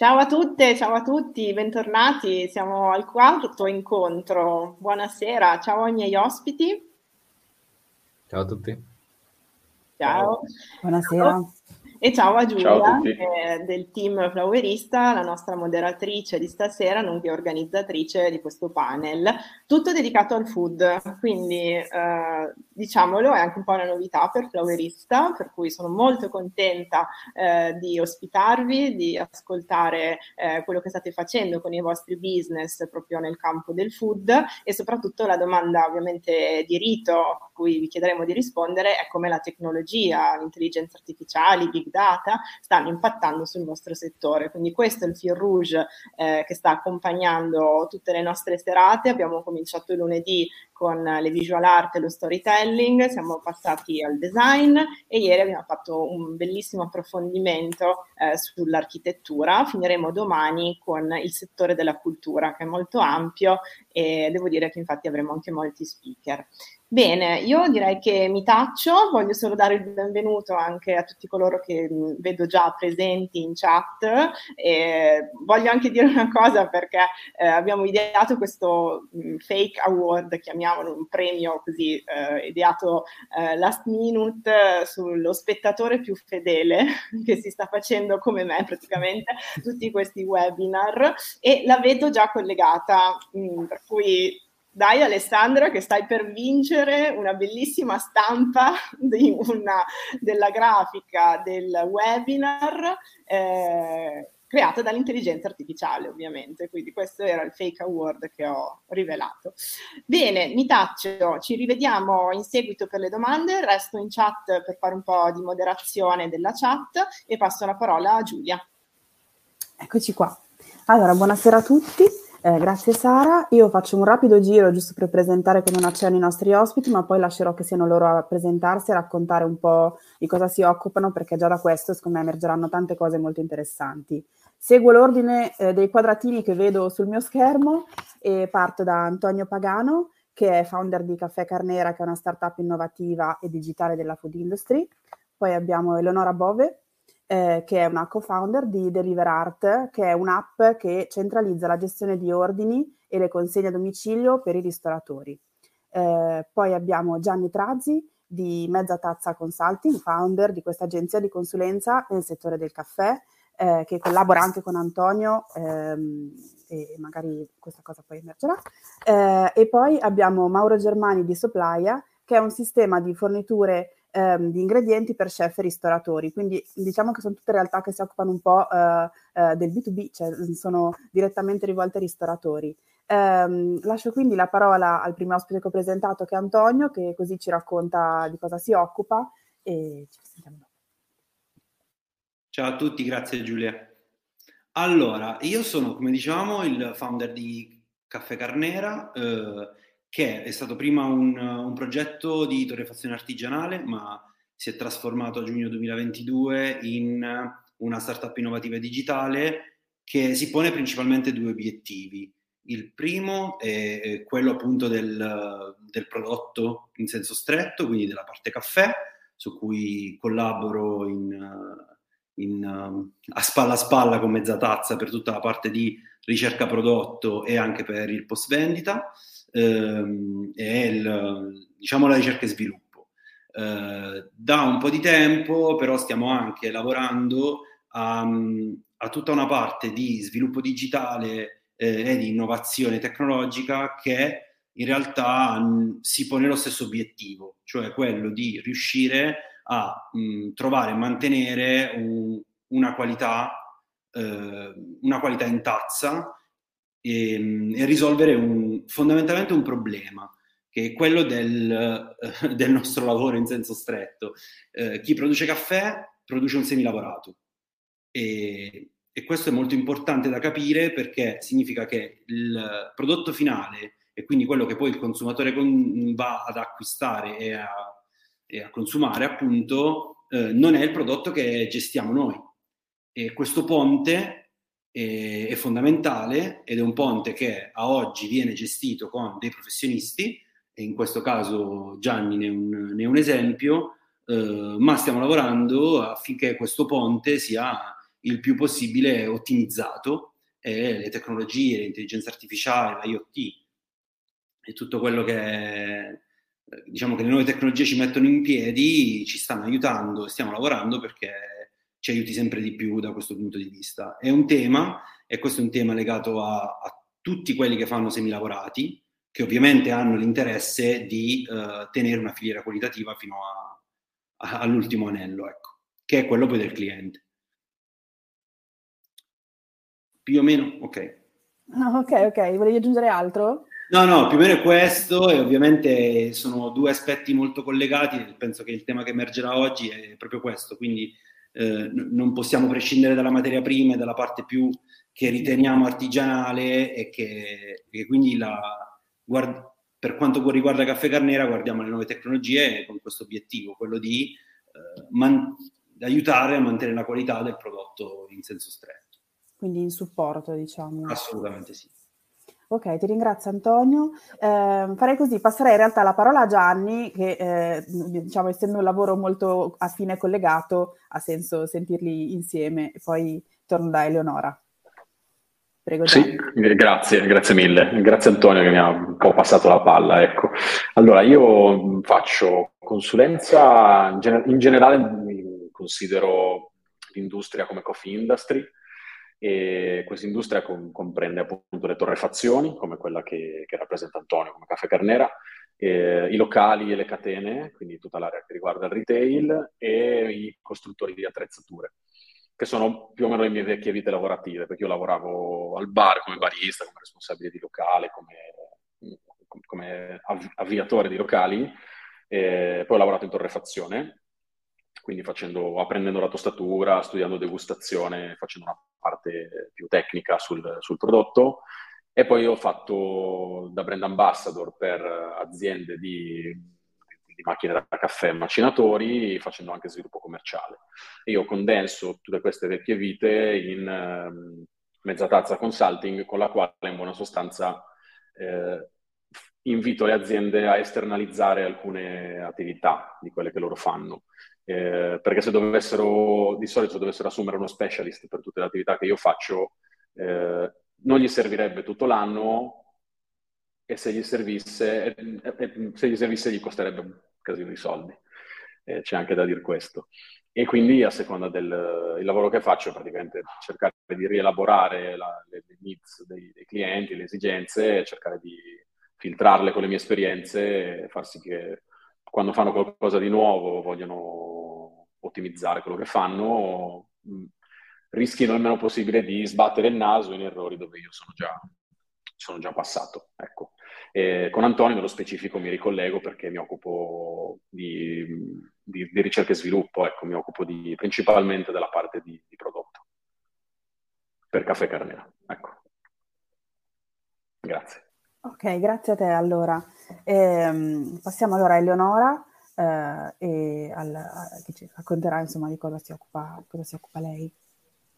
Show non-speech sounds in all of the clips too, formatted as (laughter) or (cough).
Ciao a tutte, ciao a tutti, bentornati. Siamo al quarto incontro. Buonasera, ciao ai miei ospiti. Ciao a tutti. Ciao. Buonasera. E ciao a Giulia ciao a eh, del team Flowerista, la nostra moderatrice di stasera, nonché organizzatrice di questo panel. Tutto dedicato al food, quindi eh, diciamolo, è anche un po' una novità per Flowerista, per cui sono molto contenta eh, di ospitarvi, di ascoltare eh, quello che state facendo con i vostri business proprio nel campo del food e soprattutto la domanda ovviamente di rito a cui vi chiederemo di rispondere è come la tecnologia, l'intelligenza artificiale, i big data stanno impattando sul nostro settore. Quindi questo è il fil rouge eh, che sta accompagnando tutte le nostre serate. Abbiamo cominciato lunedì con le visual art e lo storytelling, siamo passati al design e ieri abbiamo fatto un bellissimo approfondimento eh, sull'architettura. Finiremo domani con il settore della cultura che è molto ampio e devo dire che infatti avremo anche molti speaker. Bene, io direi che mi taccio, voglio solo dare il benvenuto anche a tutti coloro che vedo già presenti in chat e voglio anche dire una cosa perché eh, abbiamo ideato questo mh, fake award, chiamiamolo un premio così eh, ideato eh, last minute sullo spettatore più fedele (laughs) che si sta facendo come me praticamente tutti questi webinar e la vedo già collegata, mh, per cui dai Alessandra che stai per vincere una bellissima stampa (laughs) una, della grafica del webinar eh, creata dall'intelligenza artificiale ovviamente, quindi questo era il fake award che ho rivelato. Bene, mi taccio, ci rivediamo in seguito per le domande, resto in chat per fare un po' di moderazione della chat e passo la parola a Giulia. Eccoci qua. Allora, buonasera a tutti. Eh, grazie Sara, io faccio un rapido giro giusto per presentare come un accenno i nostri ospiti, ma poi lascerò che siano loro a presentarsi e raccontare un po' di cosa si occupano, perché già da questo secondo me emergeranno tante cose molto interessanti. Seguo l'ordine eh, dei quadratini che vedo sul mio schermo e parto da Antonio Pagano, che è founder di Caffè Carnera, che è una startup innovativa e digitale della food industry. Poi abbiamo Eleonora Bove, eh, che è una co-founder di Deliver Art, che è un'app che centralizza la gestione di ordini e le consegne a domicilio per i ristoratori. Eh, poi abbiamo Gianni Trazzi di Mezza Tazza Consulting, founder di questa agenzia di consulenza nel settore del caffè, eh, che collabora anche con Antonio ehm, e magari questa cosa poi emergerà. Eh, e poi abbiamo Mauro Germani di Soplaia, che è un sistema di forniture ehm, di ingredienti per chef e ristoratori. Quindi diciamo che sono tutte realtà che si occupano un po' eh, eh, del B2B, cioè sono direttamente rivolte ai ristoratori. Eh, lascio quindi la parola al primo ospite che ho presentato, che è Antonio, che così ci racconta di cosa si occupa e ci sentiamo dopo. Ciao a tutti, grazie Giulia. Allora, io sono, come dicevamo, il founder di Caffè Carnera, eh, che è stato prima un, un progetto di torrefazione artigianale, ma si è trasformato a giugno 2022 in una startup innovativa e digitale che si pone principalmente due obiettivi. Il primo è quello appunto del, del, prodotto in senso stretto, quindi della parte caffè, su cui collaboro in, in, a spalla a spalla con mezza tazza per tutta la parte di ricerca prodotto e anche per il post vendita ehm, è il, diciamo la ricerca e sviluppo. Eh, da un po' di tempo però stiamo anche lavorando a, a tutta una parte di sviluppo digitale eh, e di innovazione tecnologica che in realtà si pone lo stesso obiettivo, cioè quello di riuscire a mh, trovare e mantenere un, una, qualità, eh, una qualità in tazza e, ehm, e risolvere un, fondamentalmente un problema che è quello del, uh, (laughs) del, nostro lavoro in senso stretto. Uh, chi produce caffè produce un semilavorato e, e, questo è molto importante da capire perché significa che il prodotto finale e quindi quello che poi il consumatore con, va ad acquistare e a, e a consumare appunto uh, non è il prodotto che gestiamo noi. E questo ponte è, è fondamentale ed è un ponte che a oggi viene gestito con dei professionisti, e in questo caso Gianni ne è un, ne è un esempio, eh, ma stiamo lavorando affinché questo ponte sia il più possibile ottimizzato e le tecnologie, l'intelligenza artificiale, l'IoT e tutto quello che diciamo che le nuove tecnologie ci mettono in piedi ci stanno aiutando e stiamo lavorando perché ci aiuti sempre di più da questo punto di vista. È un tema, e questo è un tema legato a, a tutti quelli che fanno semilavorati, che ovviamente hanno l'interesse di uh, tenere una filiera qualitativa fino a, a, all'ultimo anello, ecco, che è quello poi del cliente. Più o meno, ok. Ok, ok. Volevi aggiungere altro? No, no, più o meno è questo e ovviamente sono due aspetti molto collegati. Penso che il tema che emergerà oggi è proprio questo, quindi eh, non possiamo prescindere dalla materia prima e dalla parte più che riteniamo artigianale e che, che quindi la, guard- per quanto riguarda Caffè Carnera guardiamo le nuove tecnologie con questo obiettivo, quello di eh, man- aiutare a mantenere la qualità del prodotto in senso stretto. Quindi in supporto, diciamo. Assolutamente sì. Ok, ti ringrazio Antonio. Eh, farei così, passerei in realtà la parola a Gianni, che eh, diciamo essendo un lavoro molto affine e collegato, ha senso sentirli insieme, e poi torno da Eleonora. Prego. Sì, grazie, grazie mille. Grazie Antonio che mi ha un po' passato la palla. Ecco. Allora, io faccio consulenza, in, generale considero l'industria come coffee industry, e questa industria com- comprende appunto le torrefazioni, come quella che, che rappresenta Antonio, come Caffè Carnera, eh, i locali e le catene, quindi tutta l'area che riguarda il retail, e i costruttori di attrezzature, che sono più o meno le mie vecchie vite lavorative, perché io lavoravo al bar come barista, come responsabile di locale, come, come avviatore di locali, eh, poi ho lavorato in torrefazione, quindi facendo, apprendendo la tostatura, studiando degustazione, facendo una parte più tecnica sul, sul prodotto. E poi ho fatto da brand ambassador per aziende di, di macchine da caffè e macinatori, facendo anche sviluppo commerciale. Io condenso tutte queste vecchie vite in um, mezza tazza consulting, con la quale in buona sostanza eh, invito le aziende a esternalizzare alcune attività di quelle che loro fanno. Eh, perché se dovessero, di solito se dovessero assumere uno specialist per tutte le attività che io faccio, eh, non gli servirebbe tutto l'anno e se gli servisse, e, se gli, servisse gli costerebbe un casino di soldi. Eh, c'è anche da dire questo. E quindi a seconda del lavoro che faccio, praticamente cercare di rielaborare la, le, le, needs dei, dei, clienti, le esigenze, cercare di filtrarle con le mie esperienze e far sì che quando fanno qualcosa di nuovo vogliono ottimizzare quello che fanno, mh, rischino il meno possibile di sbattere il naso in errori dove io sono già, sono già passato. Ecco. con Antonio nello specifico mi ricollego perché mi occupo di, di, di ricerca e sviluppo, ecco, mi occupo di, principalmente della parte di prodotto per Caffè Carnera. Ecco. Grazie. Ok, grazie a te allora. Eh, passiamo allora a Eleonora eh, e al, a, che ci racconterà insomma di cosa si occupa, cosa si occupa lei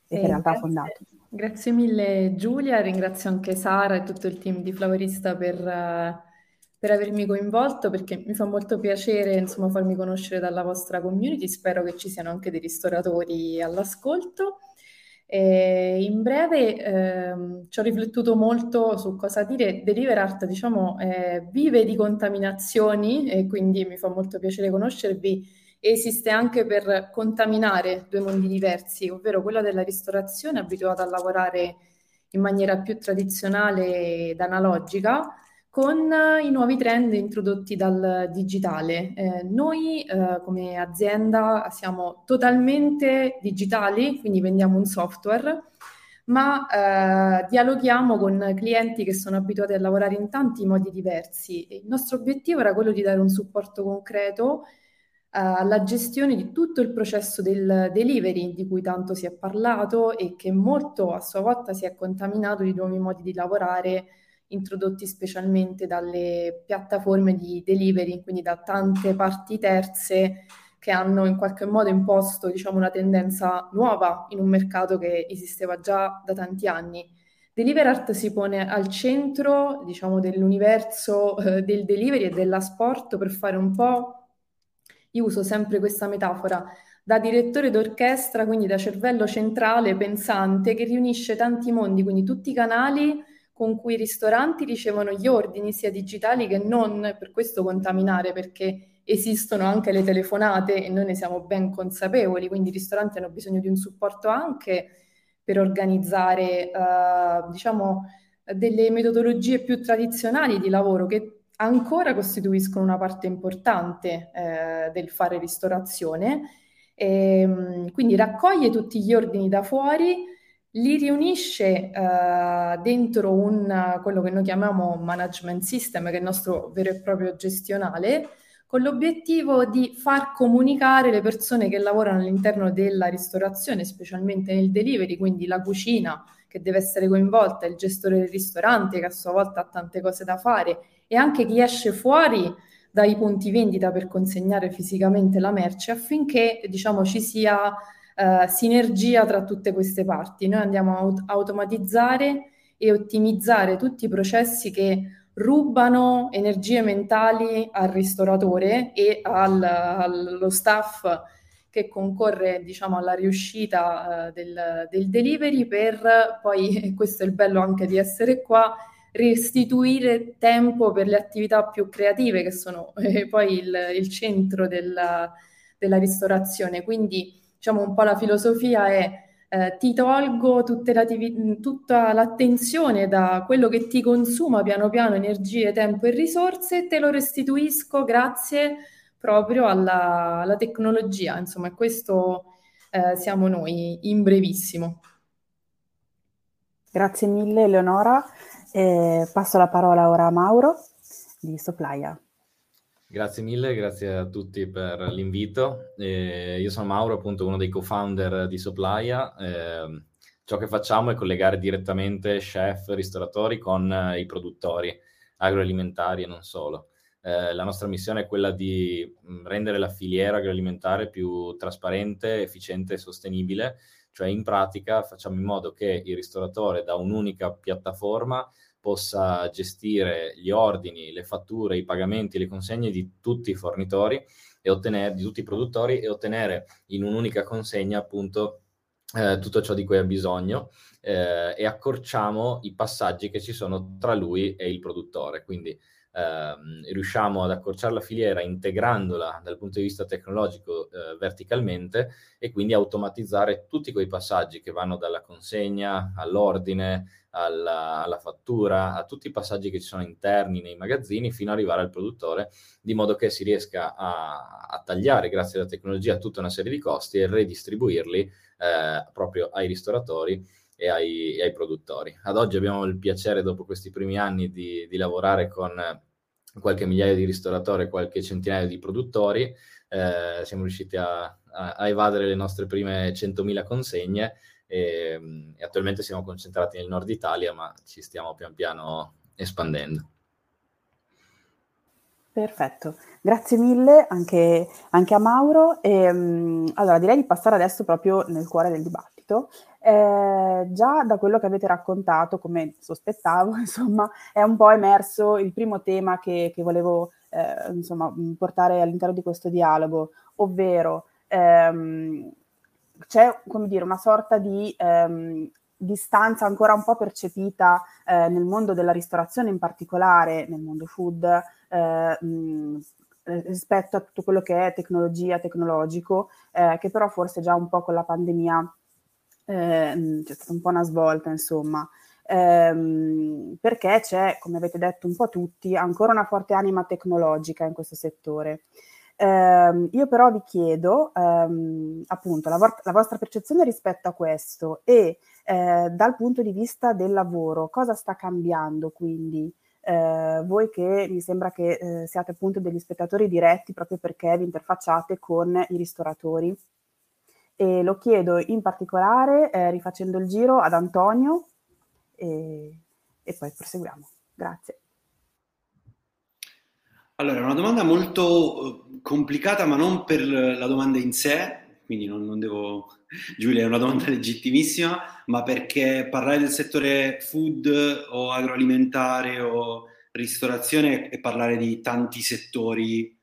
e che in realtà ha fondato. Grazie mille Giulia, ringrazio anche Sara e tutto il team di Flavorista per, per avermi coinvolto perché mi fa molto piacere insomma farmi conoscere dalla vostra community, spero che ci siano anche dei ristoratori all'ascolto. E in breve ehm, ci ho riflettuto molto su cosa dire. Deliver Art, diciamo, eh, vive di contaminazioni e quindi mi fa molto piacere conoscervi. Esiste anche per contaminare due mondi diversi, ovvero quello della ristorazione, abituata a lavorare in maniera più tradizionale ed analogica, con i nuovi trend introdotti dal digitale. Eh, noi eh, come azienda siamo totalmente digitali, quindi vendiamo un software, ma eh, dialoghiamo con clienti che sono abituati a lavorare in tanti modi diversi. il nostro obiettivo era quello di dare un supporto concreto eh, alla gestione di tutto il processo del delivery di cui tanto si è parlato e che molto a sua volta si è contaminato di nuovi modi di lavorare introdotti specialmente dalle piattaforme di delivery, quindi da tante parti terze che hanno in qualche modo imposto diciamo, una tendenza nuova in un mercato che esisteva già da tanti anni. Deliverart si pone al centro diciamo, dell'universo eh, del delivery e della sport per fare un po', io uso sempre questa metafora, da direttore d'orchestra, quindi da cervello centrale pensante che riunisce tanti mondi, quindi tutti i canali con cui i ristoranti ricevono gli ordini sia digitali che non, per questo contaminare, perché esistono anche le telefonate e noi ne siamo ben consapevoli, quindi i ristoranti hanno bisogno di un supporto anche per organizzare, eh, diciamo, delle metodologie più tradizionali di lavoro che ancora costituiscono una parte importante eh, del fare ristorazione. E, ehm, quindi raccoglie tutti gli ordini da fuori, li riunisce eh, dentro un, quello che noi chiamiamo management system, che è il nostro vero e proprio gestionale, con l'obiettivo di far comunicare le persone che lavorano all'interno della ristorazione, specialmente nel delivery, quindi la cucina che deve essere coinvolta, il gestore del ristorante che a sua volta ha tante cose da fare e anche chi esce fuori dai punti vendita per consegnare fisicamente la merce affinché diciamo ci sia eh, sinergia tra tutte queste parti. Noi andiamo a aut- automatizzare e ottimizzare tutti i processi che rubano energie mentali al ristoratore e al, allo staff che concorre diciamo, alla riuscita uh, del, del, delivery per poi, (laughs) questo è il bello anche di essere qua, restituire tempo per le attività più creative che sono (laughs) eh, poi il, il centro della, della, ristorazione. Quindi diciamo un po' la filosofia è eh, ti tolgo tutta l'attenzione da quello che ti consuma piano piano energie, tempo e risorse e te lo restituisco grazie proprio alla, alla tecnologia. Insomma, questo eh, siamo noi in brevissimo. Grazie mille Eleonora. Eh, passo la parola ora a Mauro di Soplaia. Grazie mille, grazie a tutti per l'invito. Eh, io sono Mauro, appunto uno dei co-founder di Soplaia. Eh, ciò che facciamo è collegare direttamente chef, ristoratori con eh, i produttori agroalimentari e non solo. Eh, la nostra missione è quella di mm, rendere la filiera agroalimentare più trasparente, efficiente e sostenibile, cioè in pratica facciamo in modo che il ristoratore da un'unica piattaforma possa gestire gli ordini, le fatture, i pagamenti, le consegne di tutti i fornitori e ottenere, di tutti i produttori e ottenere in un'unica consegna appunto eh, tutto ciò di cui ha bisogno eh, e accorciamo i passaggi che ci sono tra lui e il produttore. Quindi ehm, riusciamo ad accorciare la filiera integrandola dal punto di vista tecnologico eh, verticalmente e quindi automatizzare tutti quei passaggi che vanno dalla consegna all'ordine, alla, alla, fattura, a tutti i passaggi che ci sono interni nei magazzini fino ad arrivare al produttore, di modo che si riesca a, a tagliare, grazie alla tecnologia, tutta una serie di costi e redistribuirli eh, proprio ai ristoratori e ai, e ai, produttori. Ad oggi abbiamo il piacere, dopo questi primi anni, di, di lavorare con qualche migliaio di ristoratori e qualche centinaio di produttori. Eh, siamo riusciti a, a, a, evadere le nostre prime 100.000 consegne e, e, attualmente siamo concentrati nel nord Italia, ma ci stiamo pian piano espandendo. Perfetto, grazie mille anche, anche a Mauro. E, um, allora direi di passare adesso proprio nel cuore del dibattito eh, già da quello che avete raccontato, come sospettavo, (laughs) insomma, è un po' emerso il primo tema che, che volevo eh, insomma, portare all'interno di questo dialogo, ovvero ehm, c'è come dire, una sorta di ehm, distanza ancora un po' percepita eh, nel mondo della ristorazione, in particolare nel mondo food, eh, mh, rispetto a tutto quello che è tecnologia, tecnologico, eh, che però forse già un po' con la pandemia eh, c'è stata un po' una svolta, insomma, ehm, perché c'è, come avete detto un po' tutti, ancora una forte anima tecnologica in questo settore. Eh, io però vi chiedo ehm, appunto la, vo- la, vostra percezione rispetto a questo e eh, dal punto di vista del lavoro cosa sta cambiando quindi? Eh, voi che mi sembra che eh, siate appunto degli spettatori diretti proprio perché vi interfacciate con i ristoratori e lo chiedo in particolare eh, rifacendo il giro ad Antonio e, e poi proseguiamo. Grazie. Allora, è una domanda molto eh, complicata, ma non per la domanda in sé, quindi non, non, devo... (laughs) Giulia, è una domanda legittimissima, ma perché parlare del settore food o agroalimentare o ristorazione è parlare di tanti settori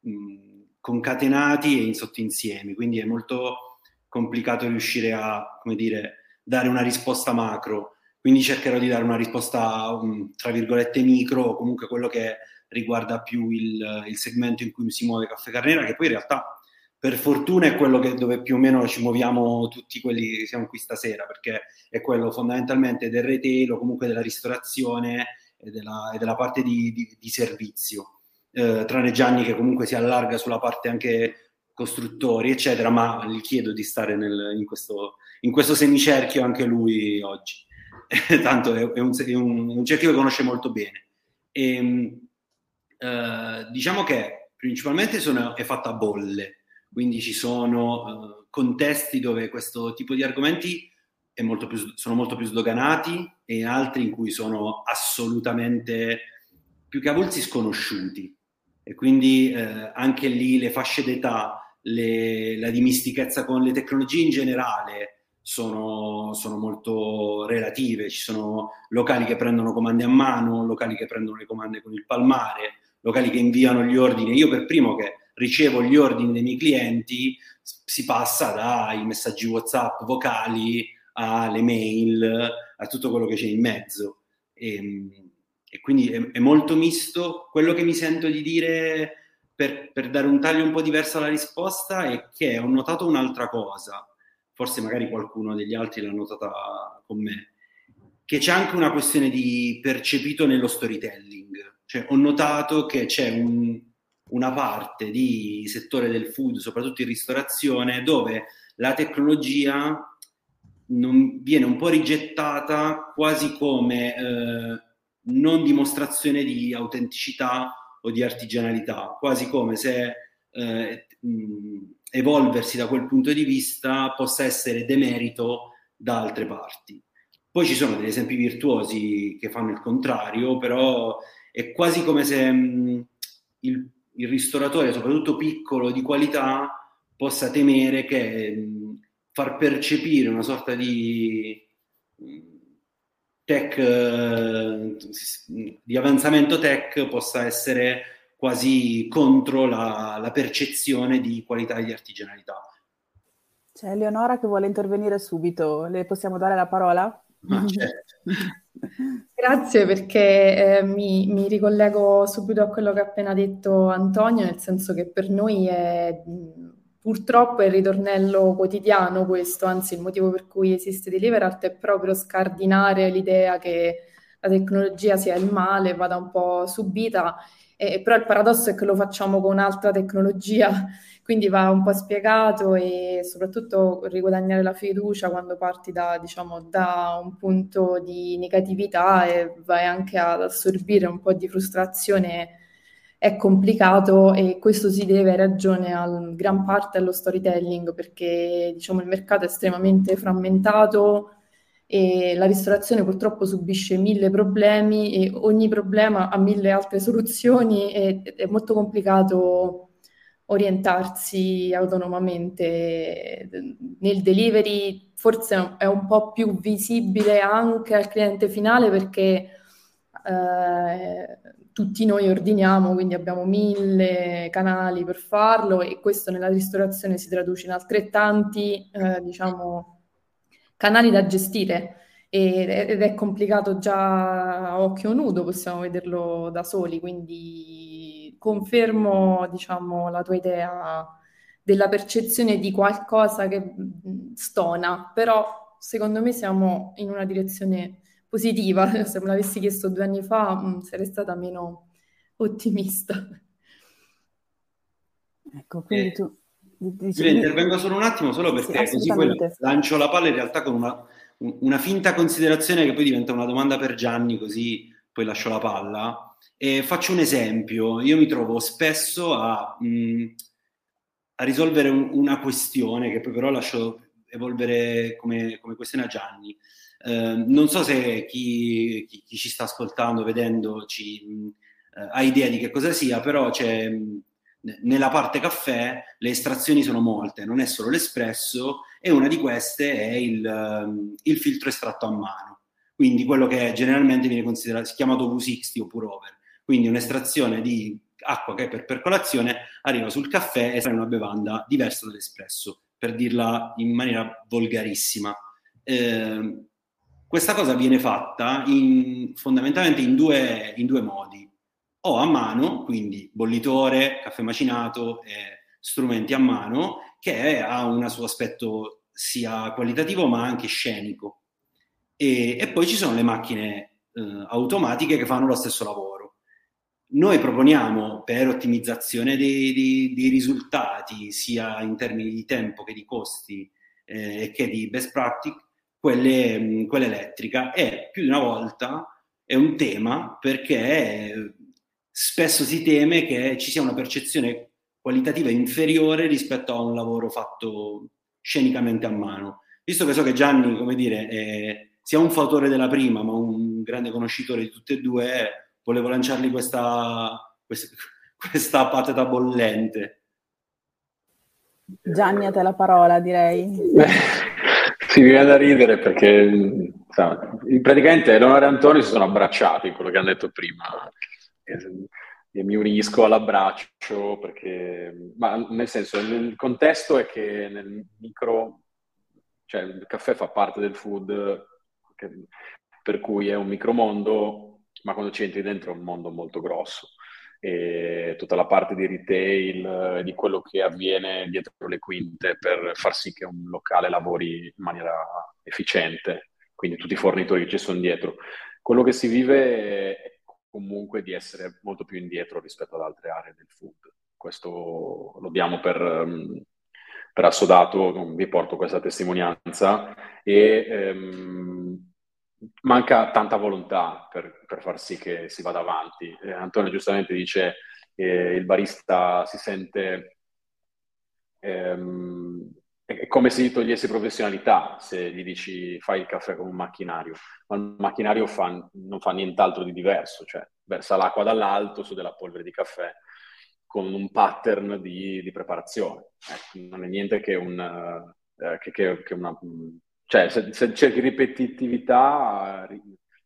mh, concatenati e in sottoinsiemi, quindi è molto complicato riuscire a, come dire, dare una risposta macro. Quindi cercherò di dare una risposta, um, tra virgolette, micro, o comunque quello che riguarda più il, il, segmento in cui si muove Caffè Carnera, che poi in realtà, per fortuna, è quello che, dove più o meno ci muoviamo tutti quelli che siamo qui stasera, perché è quello fondamentalmente del retail o comunque della ristorazione e della, e della parte di, di, di servizio. Eh, tranne Gianni che comunque si allarga sulla parte anche costruttori, eccetera, ma gli chiedo di stare nel, in, questo, in, questo, semicerchio anche lui oggi. (laughs) Tanto è, è, un, è, un, un, cerchio che conosce molto bene. E, ehm, eh, diciamo che principalmente sono, è fatta a bolle, quindi ci sono eh, contesti dove questo tipo di argomenti molto più, sono molto più sdoganati e altri in cui sono assolutamente più che avulsi sconosciuti. E quindi eh, anche lì le fasce d'età le, la dimistichezza con le tecnologie in generale sono, sono, molto relative. Ci sono locali che prendono comande a mano, locali che prendono le comande con il palmare, locali che inviano gli ordini. Io per primo che ricevo gli ordini dei miei clienti si passa dai messaggi WhatsApp vocali alle mail, a tutto quello che c'è in mezzo. E, ehm, e quindi è, è molto misto. Quello che mi sento di dire per, per, dare un taglio un po' diverso alla risposta è che ho notato un'altra cosa, forse magari qualcuno degli altri l'ha notata con me, che c'è anche una questione di percepito nello storytelling. Cioè, ho notato che c'è un, una parte di settore del food, soprattutto in ristorazione, dove la tecnologia viene un po' rigettata quasi come eh, non dimostrazione di autenticità o di artigianalità, quasi come se eh, evolversi da quel punto di vista possa essere demerito da altre parti. Poi ci sono degli esempi virtuosi che fanno il contrario, però è quasi come se mh, il, il, ristoratore, soprattutto piccolo di qualità, possa temere che mh, far percepire una sorta di tech, eh, di avanzamento tech possa essere quasi contro la, la percezione di qualità e di artigianalità. C'è Eleonora che vuole intervenire subito, le possiamo dare la parola? Ah, certo. (laughs) Grazie perché eh, mi, mi, ricollego subito a quello che ha appena detto Antonio, nel senso che per noi è Purtroppo è il ritornello quotidiano questo, anzi il motivo per cui esiste Deliverart è proprio scardinare l'idea che la tecnologia sia il male, vada un po' subita, e, però il paradosso è che lo facciamo con un'altra tecnologia, (laughs) quindi va un po' spiegato e soprattutto riguadagnare la fiducia quando parti da, diciamo, da un punto di negatività e vai anche ad assorbire un po' di frustrazione è complicato e questo si deve, ragione, al, gran parte allo storytelling perché diciamo, il mercato è estremamente frammentato e la ristorazione purtroppo subisce mille problemi e ogni problema ha mille altre soluzioni e è molto complicato orientarsi autonomamente nel delivery. Forse è un po' più visibile anche al cliente finale perché eh, tutti noi ordiniamo, quindi abbiamo mille canali per farlo e questo nella ristorazione si traduce in altrettanti, eh, diciamo, canali da gestire. Ed è complicato già a occhio nudo, possiamo vederlo da soli, quindi confermo, diciamo, la tua idea della percezione di qualcosa che stona, però secondo me siamo in una direzione positiva. (laughs) Se me l'avessi chiesto due anni fa, mh, mm, sarei stata meno ottimista. Ecco, quindi eh, tu... Dici... Io intervengo solo un attimo, solo perché sì, così poi lancio la palla in realtà con una, una finta considerazione che poi diventa una domanda per Gianni, così poi lascio la palla. E faccio un esempio, io mi trovo spesso a, mh, mm, a risolvere un, una questione che poi però lascio evolvere come, come questione a Gianni. Ehm, non so se chi, chi, chi, ci sta ascoltando, vedendoci, mh, eh, ha idea di che cosa sia, però c'è nella parte caffè le estrazioni sono molte, non è solo l'espresso e una di queste è il, il filtro estratto a mano, quindi quello che generalmente viene considerato, si chiama V60 oppure over, quindi un'estrazione di acqua che per percolazione arriva sul caffè e sarà una bevanda diversa dall'espresso, per dirla in maniera volgarissima. Eh, questa cosa viene fatta in, fondamentalmente in due, in due modi. O a mano, quindi bollitore, caffè macinato e strumenti a mano, che ha un suo aspetto sia qualitativo ma anche scenico. E, e poi ci sono le macchine eh, automatiche che fanno lo stesso lavoro. Noi proponiamo per ottimizzazione dei, dei, dei risultati, sia in termini di tempo che di costi eh, che di best practice, quelle, quella elettrica e più di una volta è un tema perché spesso si teme che ci sia una percezione qualitativa inferiore rispetto a un lavoro fatto scenicamente a mano. Visto che so che Gianni, come dire, è sia un fautore della prima, ma un grande conoscitore di tutte e due, volevo lanciargli questa, questa, questa patata bollente. Gianni, a te la parola, direi. Sì, mi viene da ridere perché insomma, praticamente Leonardo e Antonio si sono abbracciati, quello che hanno detto prima. E mi unisco all'abbraccio perché, ma nel senso, il contesto è che nel micro, cioè il caffè fa parte del food, che, per cui è un micromondo, ma quando ci entri dentro è un mondo molto grosso e tutta la parte di retail, di quello che avviene dietro le quinte per far sì che un locale lavori in maniera efficiente, quindi tutti i fornitori che ci sono dietro. Quello che si vive è comunque di essere molto più indietro rispetto ad altre aree del food. Questo lo diamo per, um, per assodato, vi porto questa testimonianza e um, manca tanta volontà per, per, far sì che si vada avanti. Eh, Antonio giustamente dice eh, il barista si sente ehm, è come se gli togliessi professionalità se gli dici fai il caffè con un macchinario, ma il macchinario fa, non fa nient'altro di diverso, cioè versa l'acqua dall'alto su della polvere di caffè con un pattern di, di preparazione. Ecco, non è niente che, un, eh, che, che, che una cioè, se, se cerchi ripetitività eh,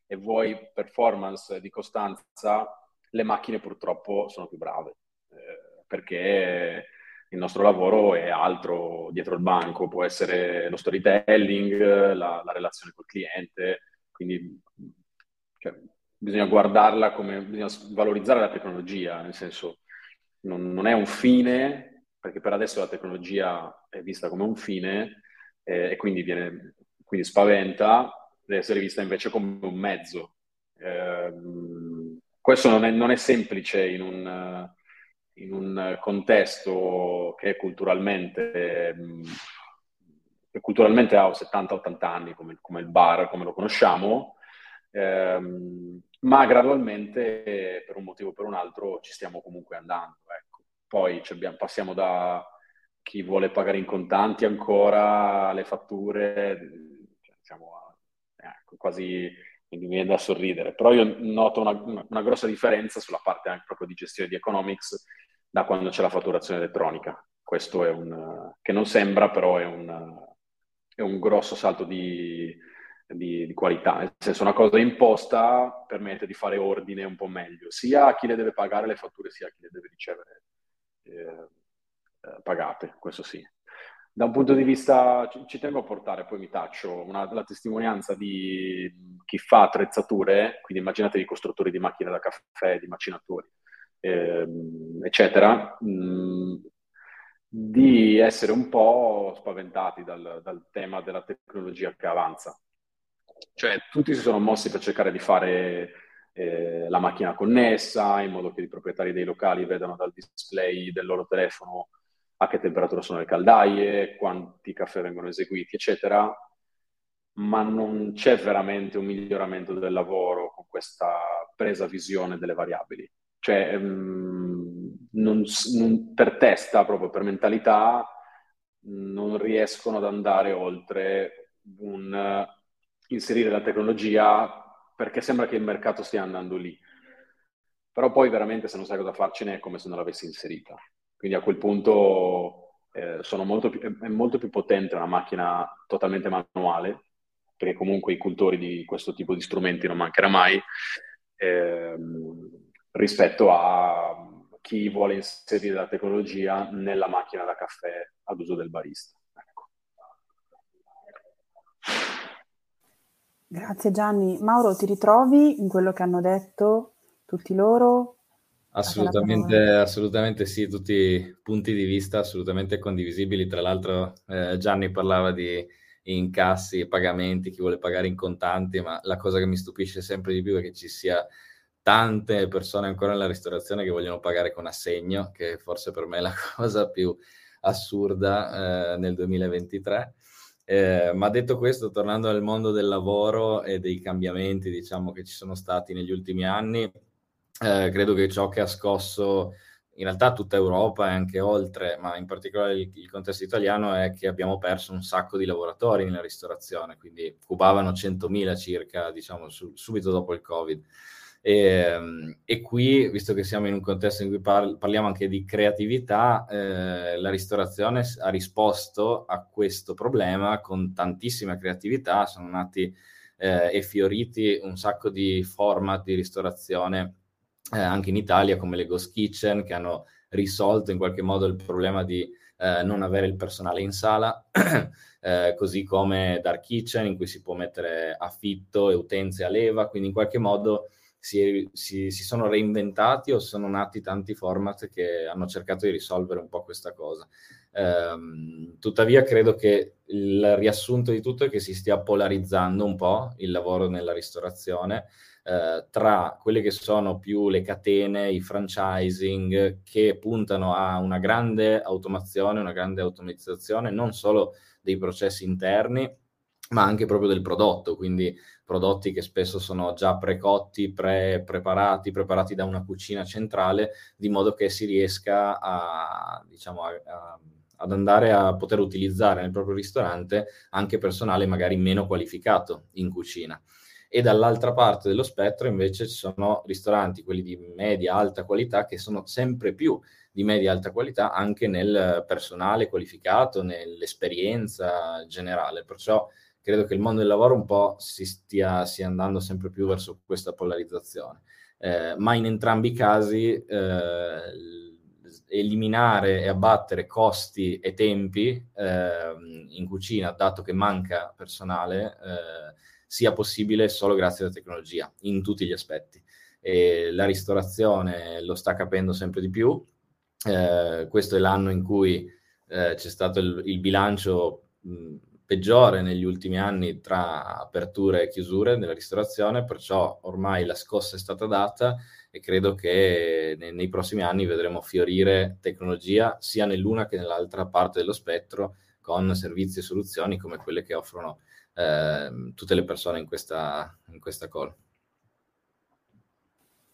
e vuoi performance di costanza, le macchine purtroppo sono più brave, eh, perché il nostro lavoro è altro dietro il banco, può essere lo storytelling, la, la relazione col cliente, quindi cioè, bisogna guardarla come, bisogna valorizzare la tecnologia, nel senso non, non, è un fine, perché per adesso la tecnologia è vista come un fine, eh, e quindi, viene, quindi spaventa, deve essere vista invece come un mezzo. Eh, questo non è, non è, semplice in un, in un contesto che culturalmente, che culturalmente ha 70-80 anni, come, come, il bar, come lo conosciamo, ehm, ma gradualmente, per un motivo o per un altro, ci stiamo comunque andando. Ecco. Poi abbiamo, passiamo da chi vuole pagare in contanti ancora le fatture, siamo a, ecco, quasi mi viene da sorridere, però io noto una, una, grossa differenza sulla parte anche proprio di gestione di economics da quando c'è la fatturazione elettronica. Questo è un, che non sembra, però è un, è un grosso salto di, di, di, qualità, nel senso una cosa imposta permette di fare ordine un po' meglio, sia a chi le deve pagare le fatture, sia a chi le deve ricevere. Eh, pagate, questo sì. Da un punto di vista, ci, ci tengo a portare, poi mi taccio, una, la testimonianza di chi fa attrezzature, quindi immaginatevi costruttori di macchine da caffè, di macinatori, ehm, eccetera, mh, mm, di essere un po' spaventati dal, dal tema della tecnologia che avanza. Cioè, tutti si sono mossi per cercare di fare eh, la macchina connessa, in modo che i proprietari dei locali vedano dal display del loro telefono a che temperatura sono le caldaie, quanti caffè vengono eseguiti, eccetera, ma non c'è veramente un miglioramento del lavoro con questa presa visione delle variabili. Cioè, um, non, non, per testa, proprio per mentalità, non riescono ad andare oltre un inserire la tecnologia perché sembra che il mercato stia andando lì. Però poi veramente se non sai cosa farcene è come se non l'avessi inserita. Quindi a quel punto eh, molto più, è molto più potente una macchina totalmente manuale, perché comunque i cultori di questo tipo di strumenti non mancherà mai, ehm, rispetto a chi vuole inserire la tecnologia nella macchina da caffè ad uso del barista. Ecco. Grazie Gianni. Mauro, ti ritrovi in quello che hanno detto tutti loro? Assolutamente, assolutamente sì, tutti punti di vista assolutamente condivisibili. Tra l'altro eh, Gianni parlava di incassi, pagamenti, chi vuole pagare in contanti, ma la cosa che mi stupisce sempre di più è che ci sia tante persone ancora nella ristorazione che vogliono pagare con assegno, che forse per me è la (laughs) cosa più assurda eh, nel 2023. Eh, ma detto questo, tornando al mondo del lavoro e dei cambiamenti, diciamo, che ci sono stati negli ultimi anni, eh, credo che ciò che ha scosso in realtà tutta Europa e anche oltre, ma in particolare il, il, contesto italiano è che abbiamo perso un sacco di lavoratori nella ristorazione, quindi cubavano 100.000 circa, diciamo, su, subito dopo il Covid. E, ehm, e, qui, visto che siamo in un contesto in cui par- parliamo anche di creatività, eh, la ristorazione ha risposto a questo problema con tantissima creatività, sono nati eh, e fioriti un sacco di format di ristorazione eh, anche in Italia come le Ghost Kitchen che hanno risolto in qualche modo il problema di eh, non avere il personale in sala, (clears throat) eh, così come Dark Kitchen in cui si può mettere affitto e utenze a leva, quindi in qualche modo si, si, si, sono reinventati o sono nati tanti format che hanno cercato di risolvere un po' questa cosa. Eh, tuttavia credo che il riassunto di tutto è che si stia polarizzando un po' il lavoro nella ristorazione eh, tra quelle che sono più le catene, i franchising che puntano a una grande automazione, una grande automatizzazione non solo dei processi interni, ma anche proprio del prodotto, quindi prodotti che spesso sono già precotti, pre-preparati, preparati da una cucina centrale, di modo che si riesca a, diciamo, a, a, ad andare a poter utilizzare nel proprio ristorante anche personale magari meno qualificato in cucina. E dall'altra parte dello spettro invece ci sono ristoranti, quelli di media, alta qualità, che sono sempre più di media alta qualità anche nel personale qualificato, nell'esperienza generale. Perciò credo che il mondo del lavoro un po' si stia, stia andando sempre più verso questa polarizzazione. Eh, ma in entrambi i casi eh, eliminare e abbattere costi e tempi eh, in cucina, dato che manca personale, eh, sia possibile solo grazie alla tecnologia, in tutti gli aspetti. E la ristorazione lo sta capendo sempre di più. Eh, questo è l'anno in cui eh, c'è stato il, il bilancio mh, peggiore negli ultimi anni tra aperture e chiusure della ristorazione, perciò ormai la scossa è stata data e credo che nei, nei prossimi anni vedremo fiorire tecnologia sia nell'una che nell'altra parte dello spettro con servizi e soluzioni come quelle che offrono eh, tutte le persone in questa, in questa call.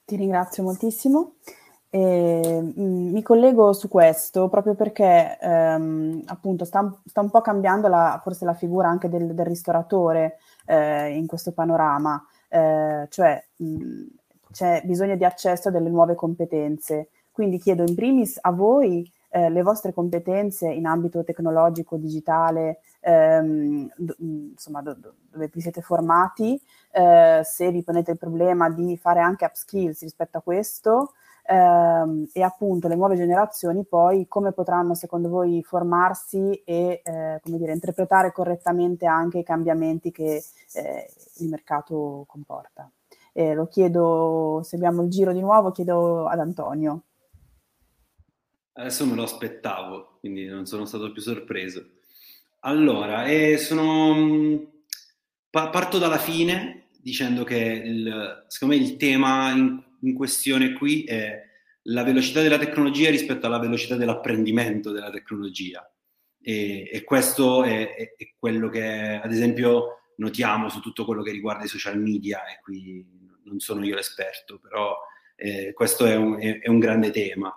Ti ringrazio moltissimo. E, mh, mm, mi collego su questo proprio perché ehm, appunto sta, sta, un po' cambiando la, forse la figura anche del, del ristoratore eh, in questo panorama, eh, cioè mh, mm, c'è bisogno di accesso a delle nuove competenze. Quindi chiedo in primis a voi eh, le vostre competenze in ambito tecnologico, digitale, ehm, do, mm, insomma do, do, dove vi siete formati, eh, se vi ponete il problema di fare anche upskills rispetto a questo, ehm, e appunto le nuove generazioni poi come potranno secondo voi formarsi e eh, come dire, interpretare correttamente anche i cambiamenti che eh, il mercato comporta. E lo chiedo, se abbiamo il giro di nuovo, chiedo ad Antonio. Adesso me lo aspettavo, quindi non sono stato più sorpreso. Allora, eh, sono... parto dalla fine dicendo che il, secondo me il tema in in questione qui è la velocità della tecnologia rispetto alla velocità dell'apprendimento della tecnologia. E, e questo è, è, è, quello che, ad esempio, notiamo su tutto quello che riguarda i social media, e qui non sono io l'esperto, però eh, questo è un, è un, grande tema.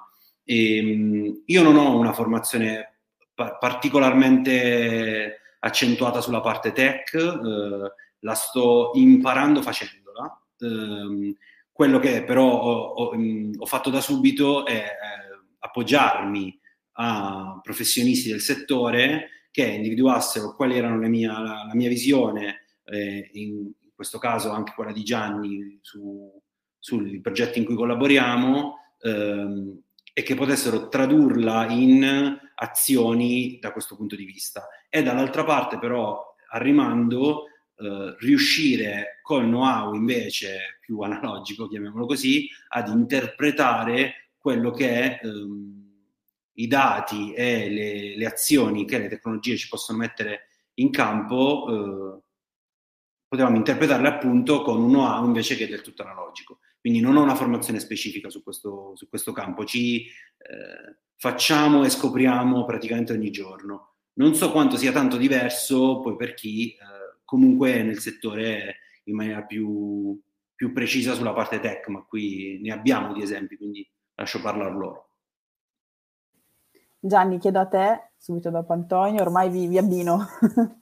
E, ehm, io non ho una formazione pa- particolarmente accentuata sulla parte tech, eh, la sto imparando facendola. Eh, quello che però ho, ho, mm, ho fatto da subito è eh, appoggiarmi a professionisti del settore che individuassero quali erano mie, la, la, mia visione, eh, in questo caso anche quella di Gianni su, sui progetti in cui collaboriamo, ehm, e che potessero tradurla in azioni da questo punto di vista. E dall'altra parte però, arrimando, eh, riuscire col know-how invece più analogico, chiamiamolo così, ad interpretare quello che è ehm, i dati e le, le, azioni che le tecnologie ci possono mettere in campo, eh, potevamo interpretarle appunto con un know-how invece che del tutto analogico. Quindi non ho una formazione specifica su questo, su questo campo, ci eh, facciamo e scopriamo praticamente ogni giorno. Non so quanto sia tanto diverso poi per chi eh, comunque è nel settore in maniera più, più precisa sulla parte tech, ma qui ne abbiamo di esempi, quindi lascio parlare loro. Gianni, chiedo a te, subito dopo Antonio, ormai vi, vi abbino. (laughs)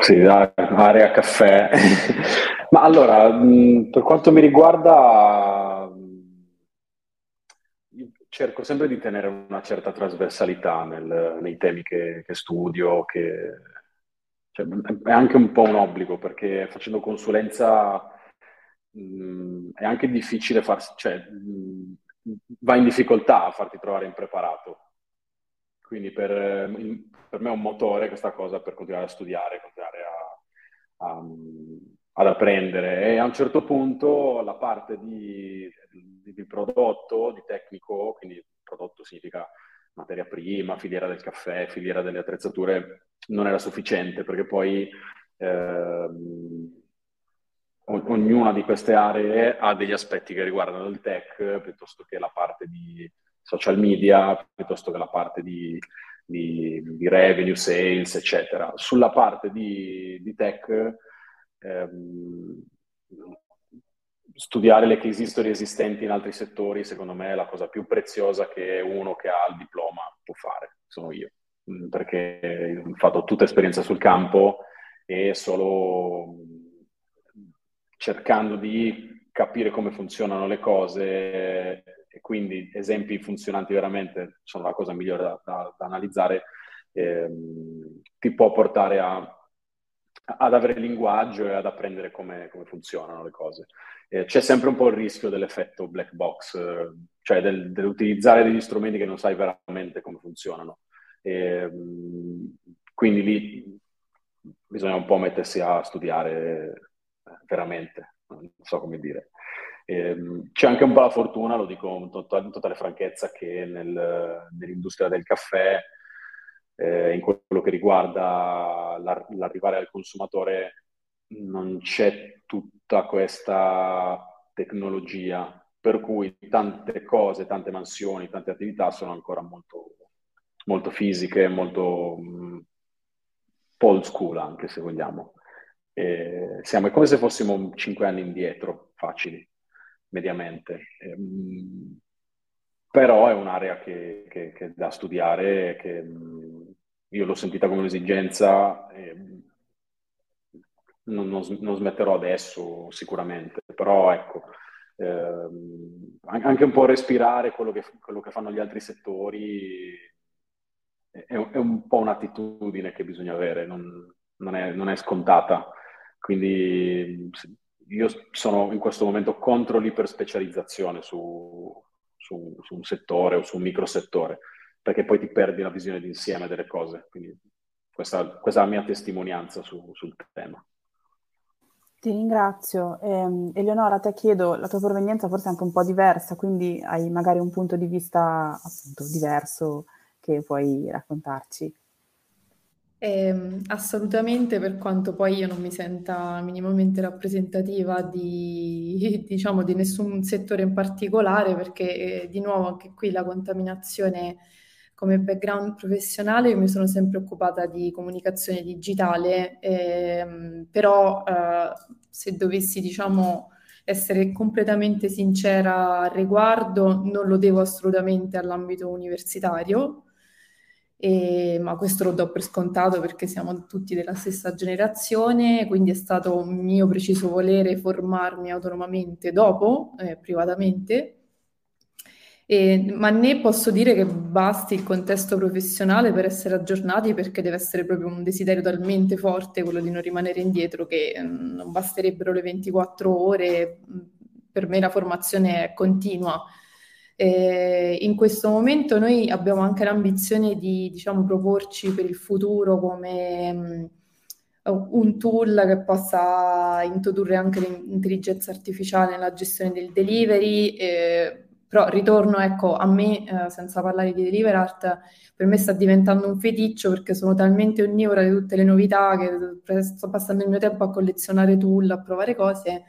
sì, area caffè. (laughs) Ma allora, per quanto mi riguarda, cerco sempre di tenere una certa trasversalità nel, nei temi che, che studio, che cioè, è anche un po' un obbligo perché facendo consulenza mh, è anche difficile farsi, cioè, mh, va in difficoltà a farti trovare impreparato. Quindi per, per, me è un motore questa cosa per continuare a studiare, continuare a, a, ad apprendere. E a un certo punto la parte di, di, di prodotto, di tecnico, quindi prodotto significa materia prima, filiera del caffè, filiera delle attrezzature, non era sufficiente perché poi ehm, ognuna di queste aree ha degli aspetti che riguardano il tech piuttosto che la parte di social media, piuttosto che la parte di, di, di revenue, sales, eccetera. Sulla parte di, di tech ehm, studiare le case history esistenti in altri settori, secondo me, è la cosa più preziosa che uno che ha il diploma può fare, sono io, mm, perché ho fatto tutta esperienza sul campo e solo mm, cercando di capire come funzionano le cose e quindi esempi funzionanti veramente sono la cosa migliore da, da, da analizzare, ehm, ti può portare a ad avere linguaggio e ad apprendere come, come funzionano le cose. Eh, c'è sempre un po' il rischio dell'effetto black box, eh, cioè del, dell'utilizzare degli strumenti che non sai veramente come funzionano. E, quindi lì bisogna un po' mettersi a studiare veramente, non so come dire. Eh, c'è anche un po' la fortuna, lo dico in, to- in totale franchezza, che nel, nell'industria del caffè eh, in quello che riguarda l'ar- l'arrivare al consumatore non c'è tutta questa tecnologia, per cui tante cose, tante mansioni, tante attività sono ancora molto, molto fisiche, molto mh, old school anche se vogliamo. E siamo, come se fossimo cinque anni indietro, facili, mediamente. E, mh, però è un'area che, che, che da studiare, che mh, io l'ho sentita come un'esigenza, e non, non, non, smetterò adesso sicuramente, però ecco, ehm, anche un po' respirare quello che, quello che fanno gli altri settori è, è, un po' un'attitudine che bisogna avere, non, non, è, è scontata. Quindi io sono in questo momento contro l'iperspecializzazione su, su, su, un settore o su un microsettore, perché poi ti perdi la visione d'insieme delle cose. Quindi questa, questa è la mia testimonianza su, sul tema. Ti ringrazio. Eh, Eleonora, te chiedo, la tua provenienza forse è anche un po' diversa, quindi hai magari un punto di vista appunto diverso che puoi raccontarci. Eh, assolutamente, per quanto poi io non mi senta minimamente rappresentativa di, (laughs) diciamo, di nessun settore in particolare, perché eh, di nuovo anche qui la contaminazione come background professionale io mi sono sempre occupata di comunicazione digitale, ehm, però eh, se dovessi diciamo essere completamente sincera al riguardo, non lo devo assolutamente all'ambito universitario, e, ma questo lo do per scontato perché siamo tutti della stessa generazione, quindi è stato un mio preciso volere formarmi autonomamente dopo, eh, privatamente. E, ma né posso dire che basti il contesto professionale per essere aggiornati perché deve essere proprio un desiderio talmente forte quello di non rimanere indietro che mm, non basterebbero le 24 ore, per me la formazione è continua E in questo momento noi abbiamo anche l'ambizione di diciamo, proporci per il futuro come mh, un tool che possa introdurre anche l'intelligenza artificiale nella gestione del delivery. Eh, però ritorno ecco, a me, eh, senza parlare di Deliver Art, per me sta diventando un feticcio perché sono talmente onnivora di tutte le novità che sto passando il mio tempo a collezionare tool, a provare cose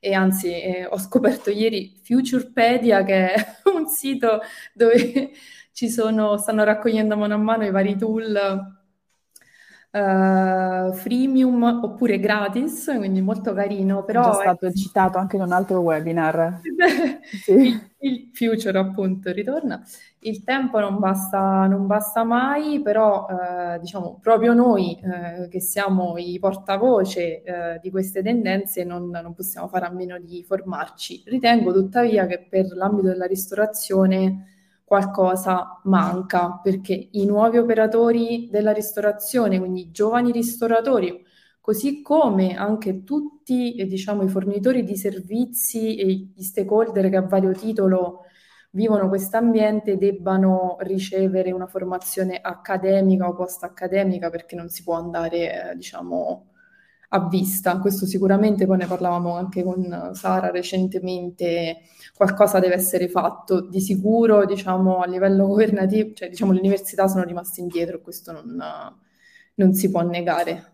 e anzi eh, ho scoperto ieri Futurepedia che è (laughs) un sito dove ci sono, stanno raccogliendo mano a mano i vari tool uh, freemium oppure gratis, quindi molto carino. Però è stato è... citato anche in un altro webinar. (laughs) sì. il, il, future appunto ritorna. Il tempo non basta, non basta mai, però eh, diciamo proprio noi eh, che siamo i portavoce di queste tendenze non, non possiamo fare a meno di formarci. Ritengo tuttavia che per l'ambito della ristorazione qualcosa manca perché i nuovi operatori della ristorazione, quindi i giovani ristoratori, così come anche tutti eh, diciamo, i fornitori di servizi e gli stakeholder che a vario titolo vivono questo ambiente debbano ricevere una formazione accademica o post-accademica perché non si può andare, eh, diciamo, a vista. Questo sicuramente, poi ne parlavamo anche con Sara recentemente, qualcosa deve essere fatto. Di sicuro, diciamo, a livello governativo, cioè diciamo le università sono rimaste indietro, questo non, non si può negare.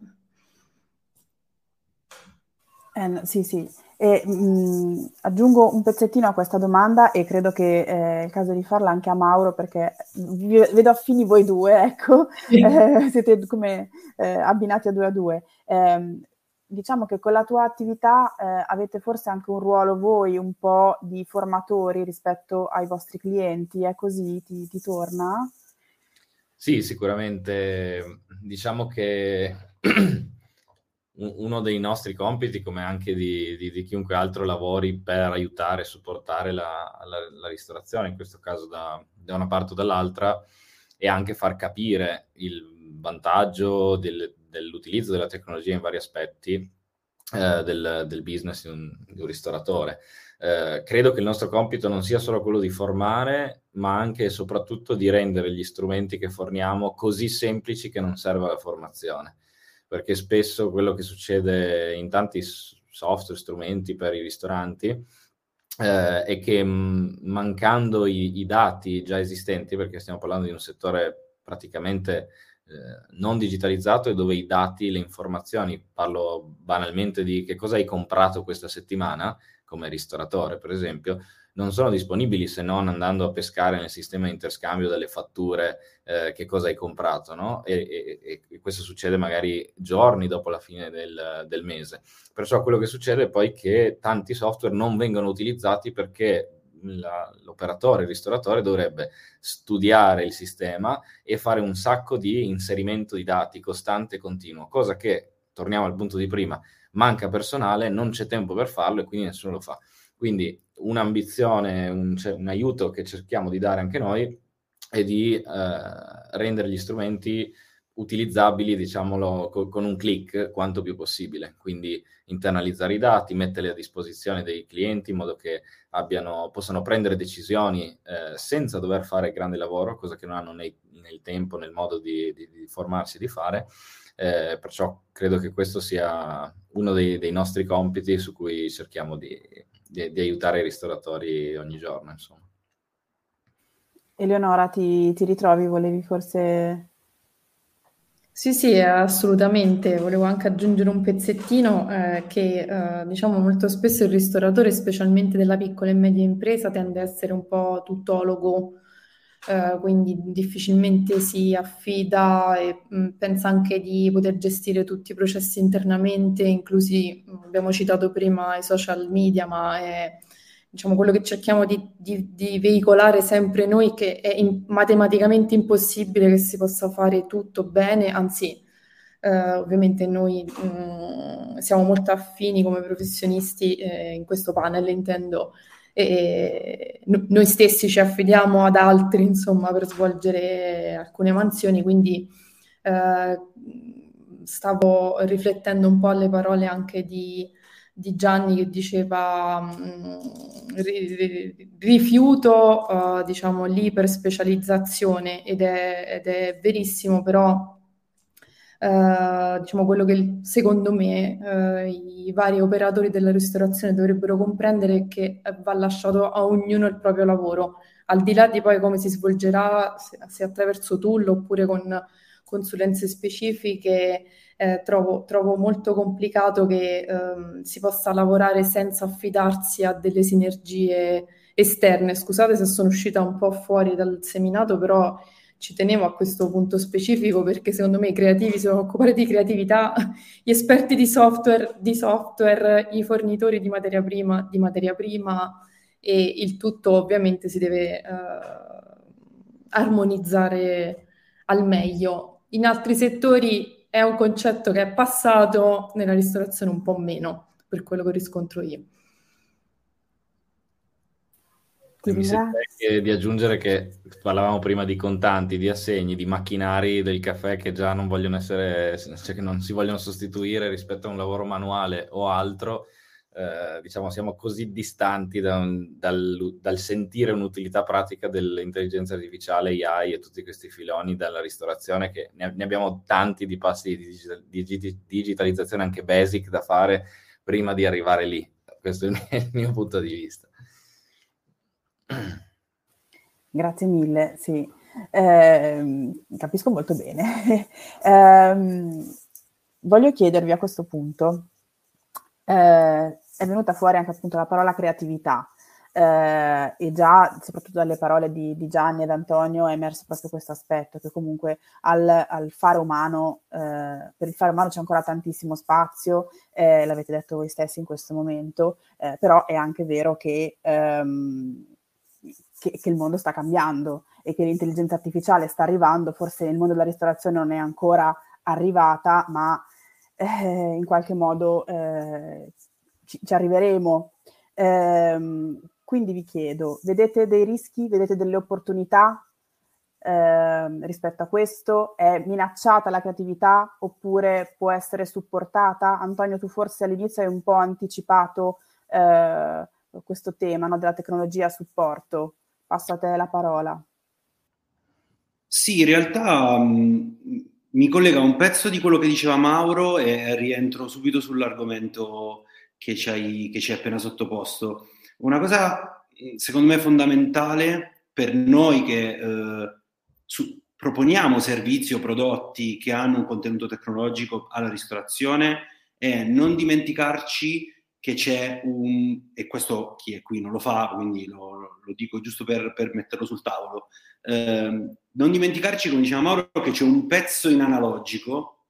Eh, sì, sì. E, mh, mm, aggiungo un pezzettino a questa domanda e credo che eh, è il caso di farla anche a Mauro perché vi, vedo affini voi due, (laughs) ecco, eh, siete come eh, abbinati a due a due. Eh, diciamo che con la tua attività eh, avete forse anche un ruolo voi un po' di formatori rispetto ai vostri clienti, è così? Ti, ti torna? Sì, sicuramente. Diciamo che (clears throat) (clears throat) uno dei nostri compiti, come anche di, di, di, chiunque altro lavori per aiutare e supportare la, la, la ristorazione, in questo caso da, da, una parte o dall'altra, è anche far capire il vantaggio del, dell'utilizzo della tecnologia in vari aspetti eh, del, del, business di un, di un ristoratore. Eh, credo che il nostro compito non sia solo quello di formare, ma anche e soprattutto di rendere gli strumenti che forniamo così semplici che non serva la formazione perché spesso quello che succede in tanti software, strumenti per i ristoranti eh, è che mh, mancando i, i, dati già esistenti, perché stiamo parlando di un settore praticamente eh, non digitalizzato e dove i dati, le informazioni, parlo banalmente di che cosa hai comprato questa settimana come ristoratore, per esempio, non sono disponibili se non andando a pescare nel sistema di interscambio delle fatture eh, che cosa hai comprato, no? E, e, e, questo succede magari giorni dopo la fine del, del, mese. Perciò quello che succede è poi che tanti software non vengono utilizzati perché la, l'operatore, il ristoratore dovrebbe studiare il sistema e fare un sacco di inserimento di dati costante e continuo, cosa che, torniamo al punto di prima, manca personale, non c'è tempo per farlo e quindi nessuno lo fa. Quindi un'ambizione, un, cioè, un aiuto che cerchiamo di dare anche noi è di eh, rendere gli strumenti utilizzabili, diciamolo, co- con un clic quanto più possibile. Quindi internalizzare i dati, metterli a disposizione dei clienti in modo che abbiano, possano prendere decisioni eh, senza dover fare grande lavoro, cosa che non hanno nei, nel tempo, nel modo di, di, di formarsi di fare. Eh, perciò credo che questo sia uno dei, dei nostri compiti su cui cerchiamo di, di, di aiutare i ristoratori ogni giorno, insomma. Eleonora, ti, ti ritrovi? Volevi forse sì, sì, assolutamente. Volevo anche aggiungere un pezzettino eh, che eh, diciamo molto spesso il ristoratore, specialmente della piccola e media impresa, tende a essere un po' tuttologo, eh, quindi difficilmente si affida e mh, mm, pensa anche di poter gestire tutti i processi internamente, inclusi, mm, abbiamo citato prima i social media, ma è diciamo quello che cerchiamo di, di, di veicolare sempre noi, che è in, matematicamente impossibile che si possa fare tutto bene, anzi, eh, ovviamente noi mh, mm, siamo molto affini come professionisti eh, in questo panel, intendo e noi stessi ci affidiamo ad altri, insomma, per svolgere alcune mansioni, quindi eh, stavo riflettendo un po' alle parole anche di, di Gianni che diceva mh, mm, rifiuto uh, diciamo l'iperspecializzazione ed è, ed è verissimo però Uh, diciamo quello che secondo me uh, i vari operatori della ristorazione dovrebbero comprendere è che va lasciato a ognuno il proprio lavoro, al di là di poi come si svolgerà, se, se attraverso tool oppure con consulenze specifiche, eh, trovo, trovo, molto complicato che ehm, si possa lavorare senza affidarsi a delle sinergie esterne. Scusate se sono uscita un po' fuori dal seminato, però ci tenevo a questo punto specifico perché secondo me i creativi si devono occupare di creatività, gli esperti di software, di software, i fornitori di materia prima, di materia prima e il tutto ovviamente si deve eh, armonizzare al meglio. In altri settori è un concetto che è passato nella ristorazione un po' meno, per quello che riscontro io. Mi sembra di aggiungere che parlavamo prima di contanti, di assegni, di macchinari del caffè che già non vogliono essere, cioè che non si vogliono sostituire rispetto a un lavoro manuale o altro eh, diciamo, siamo così distanti da un, dal, dal, sentire un'utilità pratica dell'intelligenza artificiale, AI e tutti questi filoni della ristorazione che ne, ne abbiamo tanti di passi di digital, di digitalizzazione anche basic da fare prima di arrivare lì. Questo è il mio punto di vista. Grazie mille, sì, eh, capisco molto bene. (laughs) eh, voglio chiedervi a questo punto, eh, è venuta fuori anche appunto la parola creatività. Eh, e già, soprattutto dalle parole di, di, Gianni ed Antonio, è emerso proprio questo aspetto, che comunque al, al fare umano, eh, per il fare umano c'è ancora tantissimo spazio, eh, l'avete detto voi stessi in questo momento, però è anche vero che, ehm, che, che, il mondo sta cambiando e che l'intelligenza artificiale sta arrivando, forse nel mondo della ristorazione non è ancora arrivata, ma eh, in qualche modo eh, ci, ci arriveremo. Eh, quindi vi chiedo, vedete dei rischi, vedete delle opportunità eh, rispetto a questo? È minacciata la creatività oppure può essere supportata? Antonio, tu forse all'inizio hai un po' anticipato eh, questo tema no, della tecnologia a supporto. Passo a te la parola. Sì, in realtà mh, mi collega un pezzo di quello che diceva Mauro e rientro subito sull'argomento che ci hai, che ci hai appena sottoposto. Una cosa, secondo me, fondamentale per noi che eh, su, proponiamo servizi o prodotti che hanno un contenuto tecnologico alla ristorazione è non dimenticarci che c'è un, e questo chi è qui non lo fa, quindi lo, lo dico giusto per, per, metterlo sul tavolo, eh, non dimenticarci, come diceva Mauro, che c'è un pezzo in analogico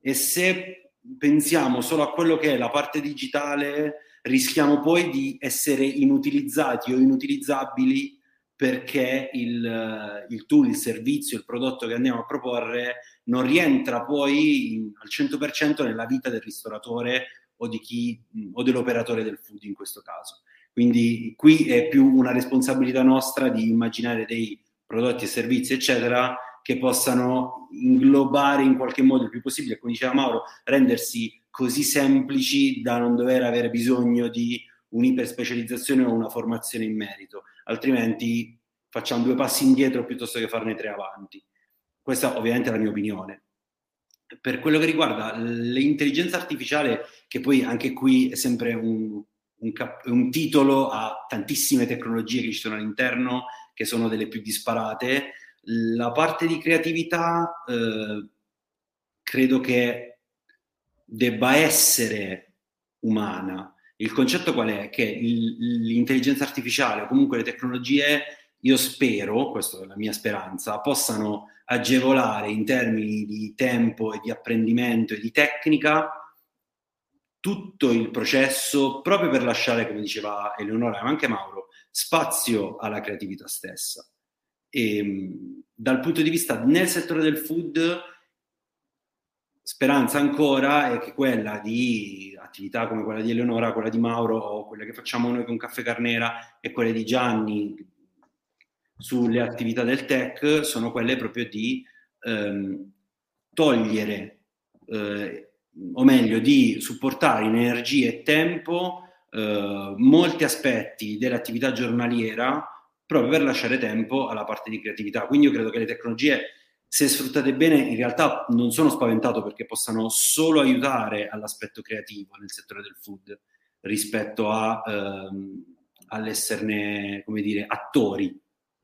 e se pensiamo solo a quello che è la parte digitale, rischiamo poi di essere inutilizzati o inutilizzabili perché il, il tool, il servizio, il prodotto che andiamo a proporre non rientra poi in, al 100% nella vita del ristoratore o, di chi, o dell'operatore del food in questo caso. Quindi qui è più una responsabilità nostra di immaginare dei prodotti e servizi, eccetera, che possano inglobare in qualche modo il più possibile, come diceva Mauro, rendersi così semplici da non dover avere bisogno di un'iperspecializzazione o una formazione in merito, altrimenti facciamo due passi indietro piuttosto che farne tre avanti. Questa ovviamente è la mia opinione. Per quello che riguarda l'intelligenza artificiale, che poi anche qui è sempre un, un, cap- un titolo a tantissime tecnologie che ci sono all'interno, che sono delle più disparate, la parte di creatività eh, credo che debba essere umana. Il concetto qual è? Che l'intelligenza artificiale o comunque le tecnologie, io spero, questa è la mia speranza, possano agevolare in termini di tempo e di apprendimento e di tecnica tutto il processo proprio per lasciare, come diceva Eleonora ma anche Mauro, spazio alla creatività stessa. E, ehm, dal punto di vista nel settore del food, speranza ancora è che quella di attività come quella di Eleonora, quella di Mauro o quella che facciamo noi con Caffè Carnera e quelle di Gianni sulle attività del tech sono quelle proprio di ehm, togliere eh, o meglio di supportare in energia e tempo eh, molti aspetti dell'attività giornaliera proprio per lasciare tempo alla parte di creatività. Quindi io credo che le tecnologie, se sfruttate bene, in realtà non sono spaventato perché possano solo aiutare all'aspetto creativo nel settore del food rispetto a, ehm, all'esserne, come dire, attori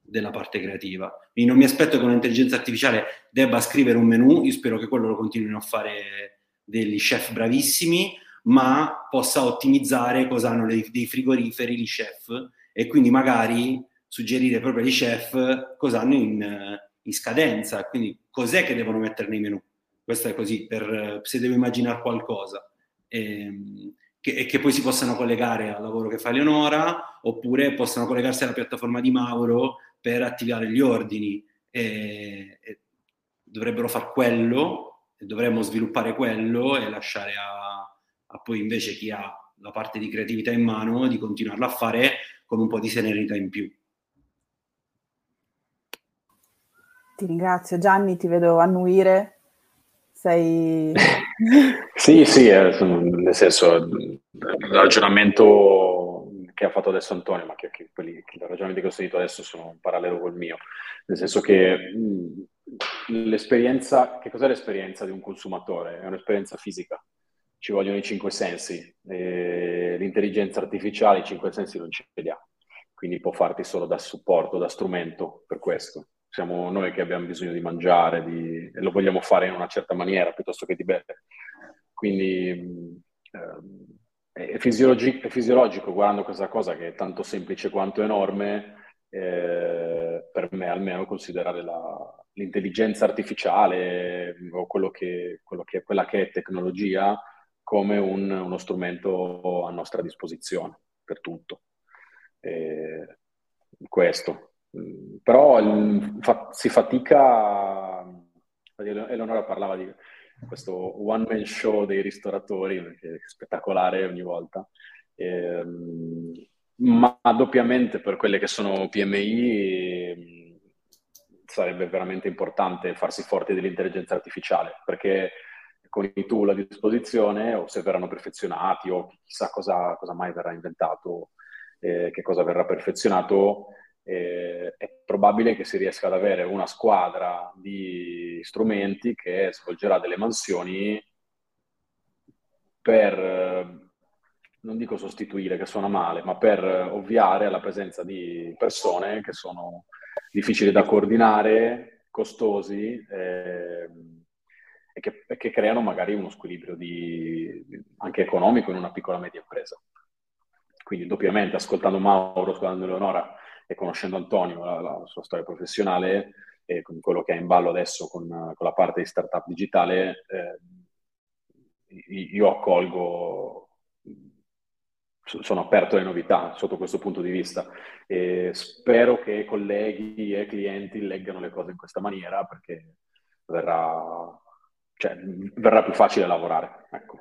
della parte creativa. Quindi non mi aspetto che un'intelligenza artificiale debba scrivere un menu, io spero che quello lo continuino a fare degli chef bravissimi, ma possa ottimizzare cosa hanno dei, dei frigoriferi gli chef e quindi magari suggerire proprio agli chef cosa hanno in, in scadenza, quindi cos'è che devono mettere nei menu. Questo è così, per, se devo immaginare qualcosa. Ehm, che, e che poi si possano collegare al lavoro che fa Leonora, oppure possano collegarsi alla piattaforma di Mauro per attivare gli ordini. E, e dovrebbero fare quello, dovremmo sviluppare quello e lasciare a, a poi invece chi ha la parte di creatività in mano di continuarla a fare con un po' di serenità in più. Ti ringrazio Gianni, ti vedo annuire. Sei... (laughs) sì, sì, eh, nel senso, il ragionamento che ha fatto adesso Antonio, ma che, che quelli, che i ragionamenti che ho sentito adesso sono un parallelo col mio, nel senso che mh, l'esperienza, che cos'è l'esperienza di un consumatore? È un'esperienza fisica, ci vogliono i cinque sensi, l'intelligenza artificiale i cinque sensi non li ha, quindi può farti solo da supporto, da strumento per questo. Siamo noi che abbiamo bisogno di mangiare di, e lo vogliamo fare in una certa maniera piuttosto che di bere. Quindi ehm, è, fisiologi- è, fisiologico guardando questa cosa che è tanto semplice quanto enorme, eh, per me almeno considerare la, l'intelligenza artificiale o quello che, quello che, quella che è tecnologia come un, uno strumento a nostra disposizione per tutto. Eh, questo. Però il, fa, si fatica, Eleonora parlava di questo one man show dei ristoratori, che è spettacolare ogni volta, eh, ma doppiamente per quelle che sono PMI sarebbe veramente importante farsi forti dell'intelligenza artificiale, perché con i tool a disposizione o se verranno perfezionati o chissà cosa, cosa mai verrà inventato, eh, che cosa verrà perfezionato, eh, è probabile che si riesca ad avere una squadra di strumenti che svolgerà delle mansioni per, non dico sostituire, che suona male, ma per ovviare alla presenza di persone che sono difficili da coordinare, costosi. Eh, e che, e che creano magari uno squilibrio di, anche economico in una piccola media impresa. Quindi doppiamente, ascoltando Mauro, ascoltando Eleonora e conoscendo Antonio, la, la sua storia professionale e con quello che è in ballo adesso con, con la parte di startup digitale, eh, io accolgo, sono aperto alle novità sotto questo punto di vista e spero che colleghi e clienti leggano le cose in questa maniera perché verrà, cioè, verrà più facile lavorare. Ecco.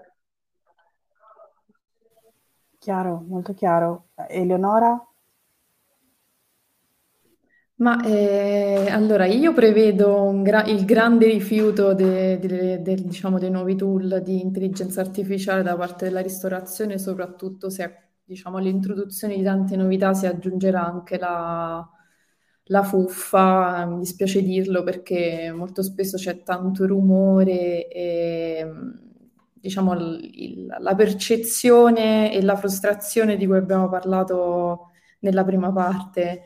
Chiaro, molto chiaro. Eleonora? Ma eh, allora io prevedo gra- il grande rifiuto de- de- de- diciamo, dei nuovi tool di intelligenza artificiale da parte della ristorazione, soprattutto se diciamo, all'introduzione di tante novità si aggiungerà anche la, la fuffa, mi dispiace dirlo perché molto spesso c'è tanto rumore e diciamo il, la percezione e la frustrazione di cui abbiamo parlato nella prima parte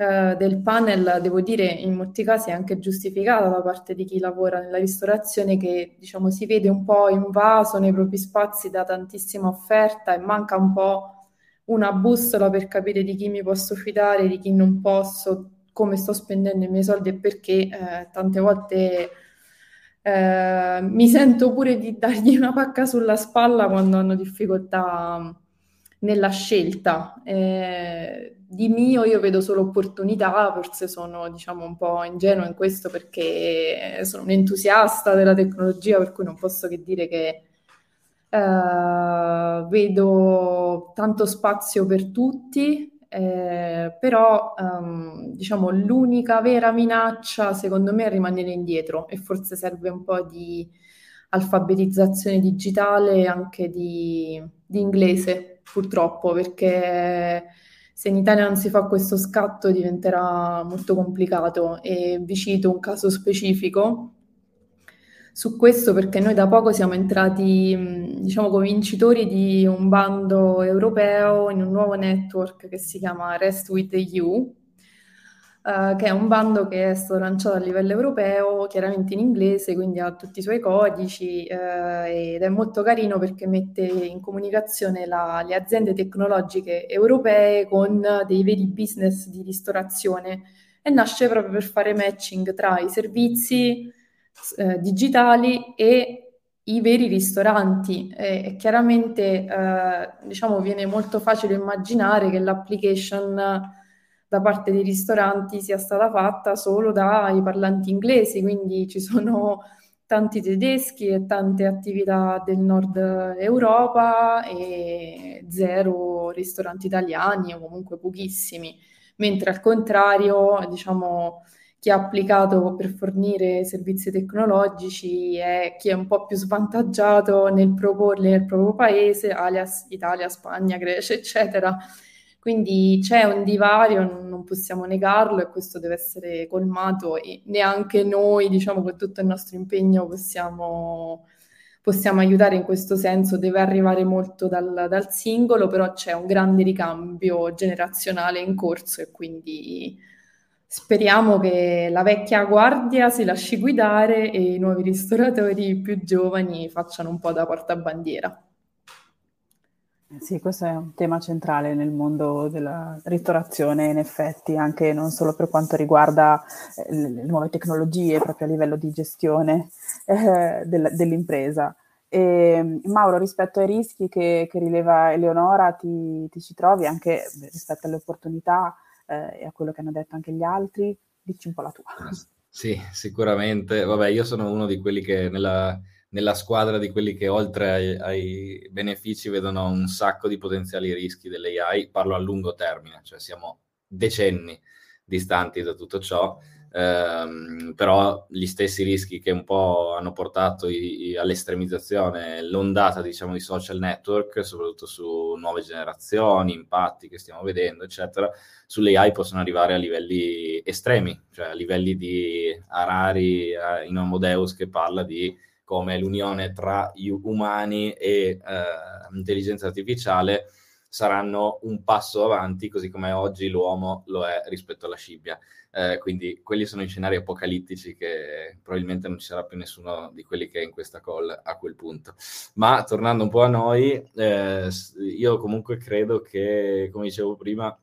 eh, del panel, devo dire, in molti casi è anche giustificata da parte di chi lavora nella ristorazione che diciamo si vede un po' invaso nei propri spazi da tantissima offerta e manca un po' una bussola per capire di chi mi posso fidare, di chi non posso, come sto spendendo i miei soldi e perché eh, tante volte eh, mi sento pure di dargli una pacca sulla spalla quando hanno difficoltà nella scelta. Eh, di mio io vedo solo opportunità, forse sono diciamo un po' ingenuo in questo perché sono un entusiasta della tecnologia, per cui non posso che dire che Uh, vedo tanto spazio per tutti, eh, però um, diciamo l'unica vera minaccia secondo me è rimanere indietro e forse serve un po' di alfabetizzazione digitale anche di, di inglese, purtroppo, perché se in Italia non si fa questo scatto diventerà molto complicato e vi cito un caso specifico su questo perché noi da poco siamo entrati, diciamo, come vincitori di un bando europeo in un nuovo network che si chiama Rest with EU, Uh, che è un bando che è stato lanciato a livello europeo, chiaramente in inglese, quindi ha tutti i suoi codici uh, ed è molto carino perché mette in comunicazione la, le aziende tecnologiche europee con dei veri business di ristorazione. E nasce proprio per fare matching tra i servizi uh, digitali e i veri ristoranti. E, e chiaramente diciamo viene molto facile immaginare che l'application da parte dei ristoranti sia stata fatta solo dai parlanti inglesi, quindi ci sono tanti tedeschi e tante attività del nord Europa e zero ristoranti italiani o comunque pochissimi, mentre al contrario, diciamo, chi ha applicato per fornire servizi tecnologici è chi è un po' più svantaggiato nel proporli nel proprio paese, alias Italia, Spagna, Grecia, eccetera quindi c'è un divario, non possiamo negarlo e questo deve essere colmato e neanche noi, diciamo, con tutto il nostro impegno possiamo, possiamo aiutare in questo senso, deve arrivare molto dal, dal, singolo, però c'è un grande ricambio generazionale in corso e quindi speriamo che la vecchia guardia si lasci guidare e i nuovi ristoratori più giovani facciano un po' da portabandiera. Sì, questo è un tema centrale nel mondo della ristorazione, in effetti, anche non solo per quanto riguarda eh, le nuove tecnologie, proprio a livello di gestione eh, del, dell'impresa. E, Mauro, rispetto ai rischi che, che rileva Eleonora, ti, ti, ci trovi anche rispetto alle opportunità eh, e a quello che hanno detto anche gli altri? Dici un po' la tua. Sì, sicuramente. Vabbè, io sono uno di quelli che nella nella squadra di quelli che oltre ai, ai, benefici vedono un sacco di potenziali rischi dell'AI, parlo a lungo termine, cioè siamo decenni distanti da tutto ciò, ehm, però gli stessi rischi che un po' hanno portato i, i, all'estremizzazione, l'ondata diciamo di social network, soprattutto su nuove generazioni, impatti che stiamo vedendo, eccetera, sulle AI possono arrivare a livelli estremi, cioè a livelli di Harari eh, in Homo che parla di come l'unione tra umani e eh, intelligenza artificiale saranno un passo avanti, così come oggi l'uomo lo è rispetto alla scimmia. Eh, quindi quelli sono i scenari apocalittici che probabilmente non ci sarà più nessuno di quelli che è in questa call a quel punto. Ma tornando un po' a noi, eh, io comunque credo che, come dicevo prima,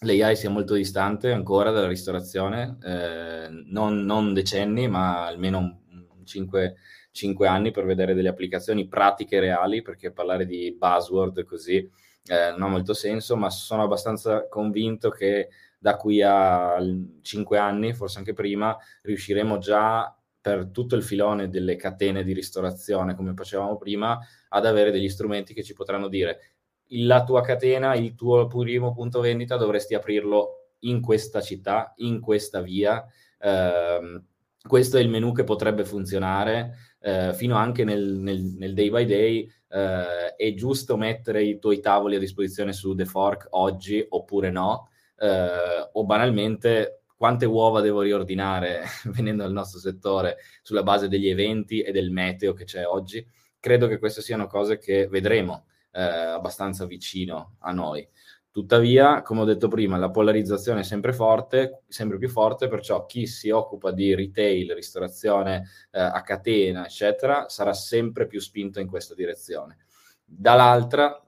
l'AI sia molto distante ancora dalla ristorazione, eh, non, non, decenni, ma almeno un, un 5 5 anni per vedere delle applicazioni pratiche reali, perché parlare di buzzword così eh, non ha molto senso, ma sono abbastanza convinto che da qui a 5 anni, forse anche prima, riusciremo già per tutto il filone delle catene di ristorazione, come facevamo prima, ad avere degli strumenti che ci potranno dire la tua catena, il tuo primo punto vendita dovresti aprirlo in questa città, in questa via. Eh, questo è il menu che potrebbe funzionare eh, fino anche nel, nel, nel, day by day. Eh, è giusto mettere i tuoi tavoli a disposizione su The Fork oggi oppure no? Eh, o banalmente quante uova devo riordinare (laughs) venendo dal nostro settore sulla base degli eventi e del meteo che c'è oggi? Credo che queste siano cose che vedremo eh, abbastanza vicino a noi. Tuttavia, come ho detto prima, la polarizzazione è sempre forte, sempre più forte, perciò chi si occupa di retail, ristorazione eh, a catena, eccetera, sarà sempre più spinto in questa direzione. Dall'altra,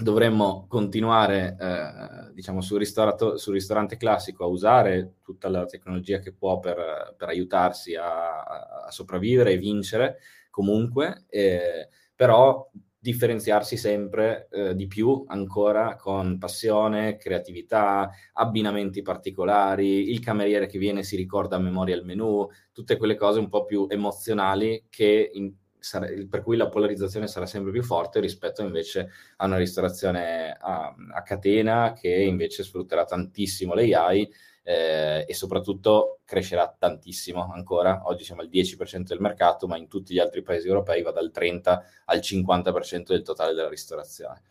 dovremmo continuare, eh, diciamo, sul, sul, ristorante classico a usare tutta la tecnologia che può per, per aiutarsi a, a, sopravvivere e vincere comunque, eh, però differenziarsi sempre eh, di più ancora con passione, creatività, abbinamenti particolari, il cameriere che viene si ricorda a memoria il menù, tutte quelle cose un po' più emozionali che in, sare- per cui la polarizzazione sarà sempre più forte rispetto invece a una ristorazione a, a catena che invece sfrutterà tantissimo l'AI eh, e soprattutto crescerà tantissimo ancora. Oggi siamo al 10% del mercato, ma in tutti gli altri paesi europei va dal 30 al 50% del totale della ristorazione.